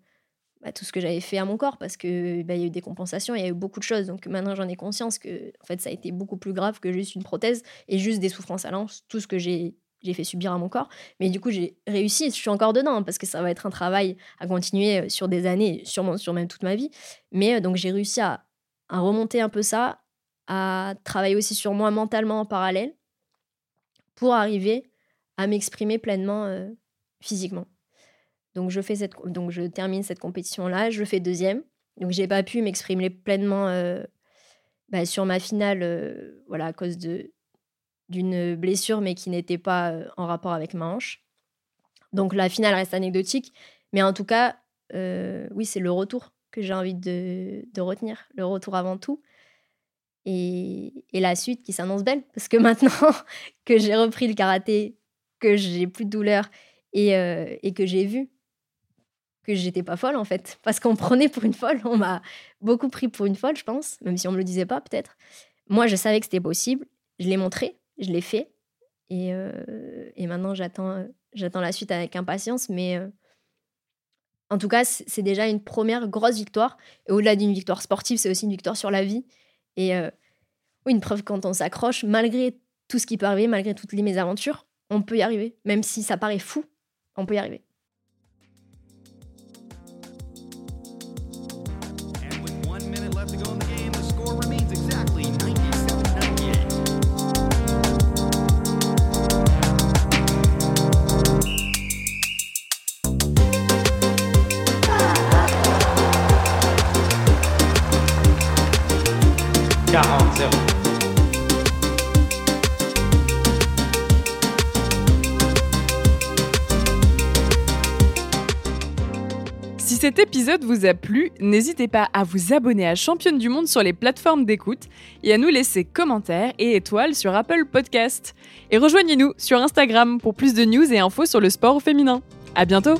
bah, tout ce que j'avais fait à mon corps parce que bah, y a eu des compensations, il y a eu beaucoup de choses. Donc maintenant j'en ai conscience que en fait ça a été beaucoup plus grave que juste une prothèse et juste des souffrances à l'anse, tout ce que j'ai j'ai fait subir à mon corps. Mais du coup, j'ai réussi, je suis encore dedans parce que ça va être un travail à continuer euh, sur des années, sûrement sur même toute ma vie. Mais euh, donc j'ai réussi à, à remonter un peu ça, à travailler aussi sur moi mentalement en parallèle pour arriver à m'exprimer pleinement euh, physiquement. Donc je, fais cette, donc je termine cette compétition-là, je fais deuxième. Donc j'ai pas pu m'exprimer pleinement euh, bah, sur ma finale, euh, voilà, à cause de, d'une blessure, mais qui n'était pas en rapport avec ma hanche. Donc la finale reste anecdotique, mais en tout cas, oui, c'est le retour que j'ai envie de, retenir, le retour avant tout. Et, la suite qui s'annonce belle, parce que maintenant que j'ai repris le karaté, que j'ai plus de douleur et, et que j'ai vu que j'étais pas folle en fait, parce qu'on prenait pour une folle, on m'a beaucoup pris pour une folle, je pense, même si on me le disait pas peut-être. Moi, je savais que c'était possible, je l'ai montré, je l'ai fait, et, et maintenant j'attends, j'attends la suite avec impatience, mais en tout cas, c'est déjà une première grosse victoire. Et au-delà d'une victoire sportive, c'est aussi une victoire sur la vie. Et une preuve quand on s'accroche, malgré tout ce qui peut arriver, malgré toutes les mésaventures, on peut y arriver. Même si ça paraît fou, on peut y arriver. Cet épisode vous a plu, n'hésitez pas à vous abonner à Championne du Monde sur les plateformes d'écoute et à nous laisser commentaires et étoiles sur Apple Podcast. Et rejoignez-nous sur Instagram pour plus de news et infos sur le sport féminin. À bientôt!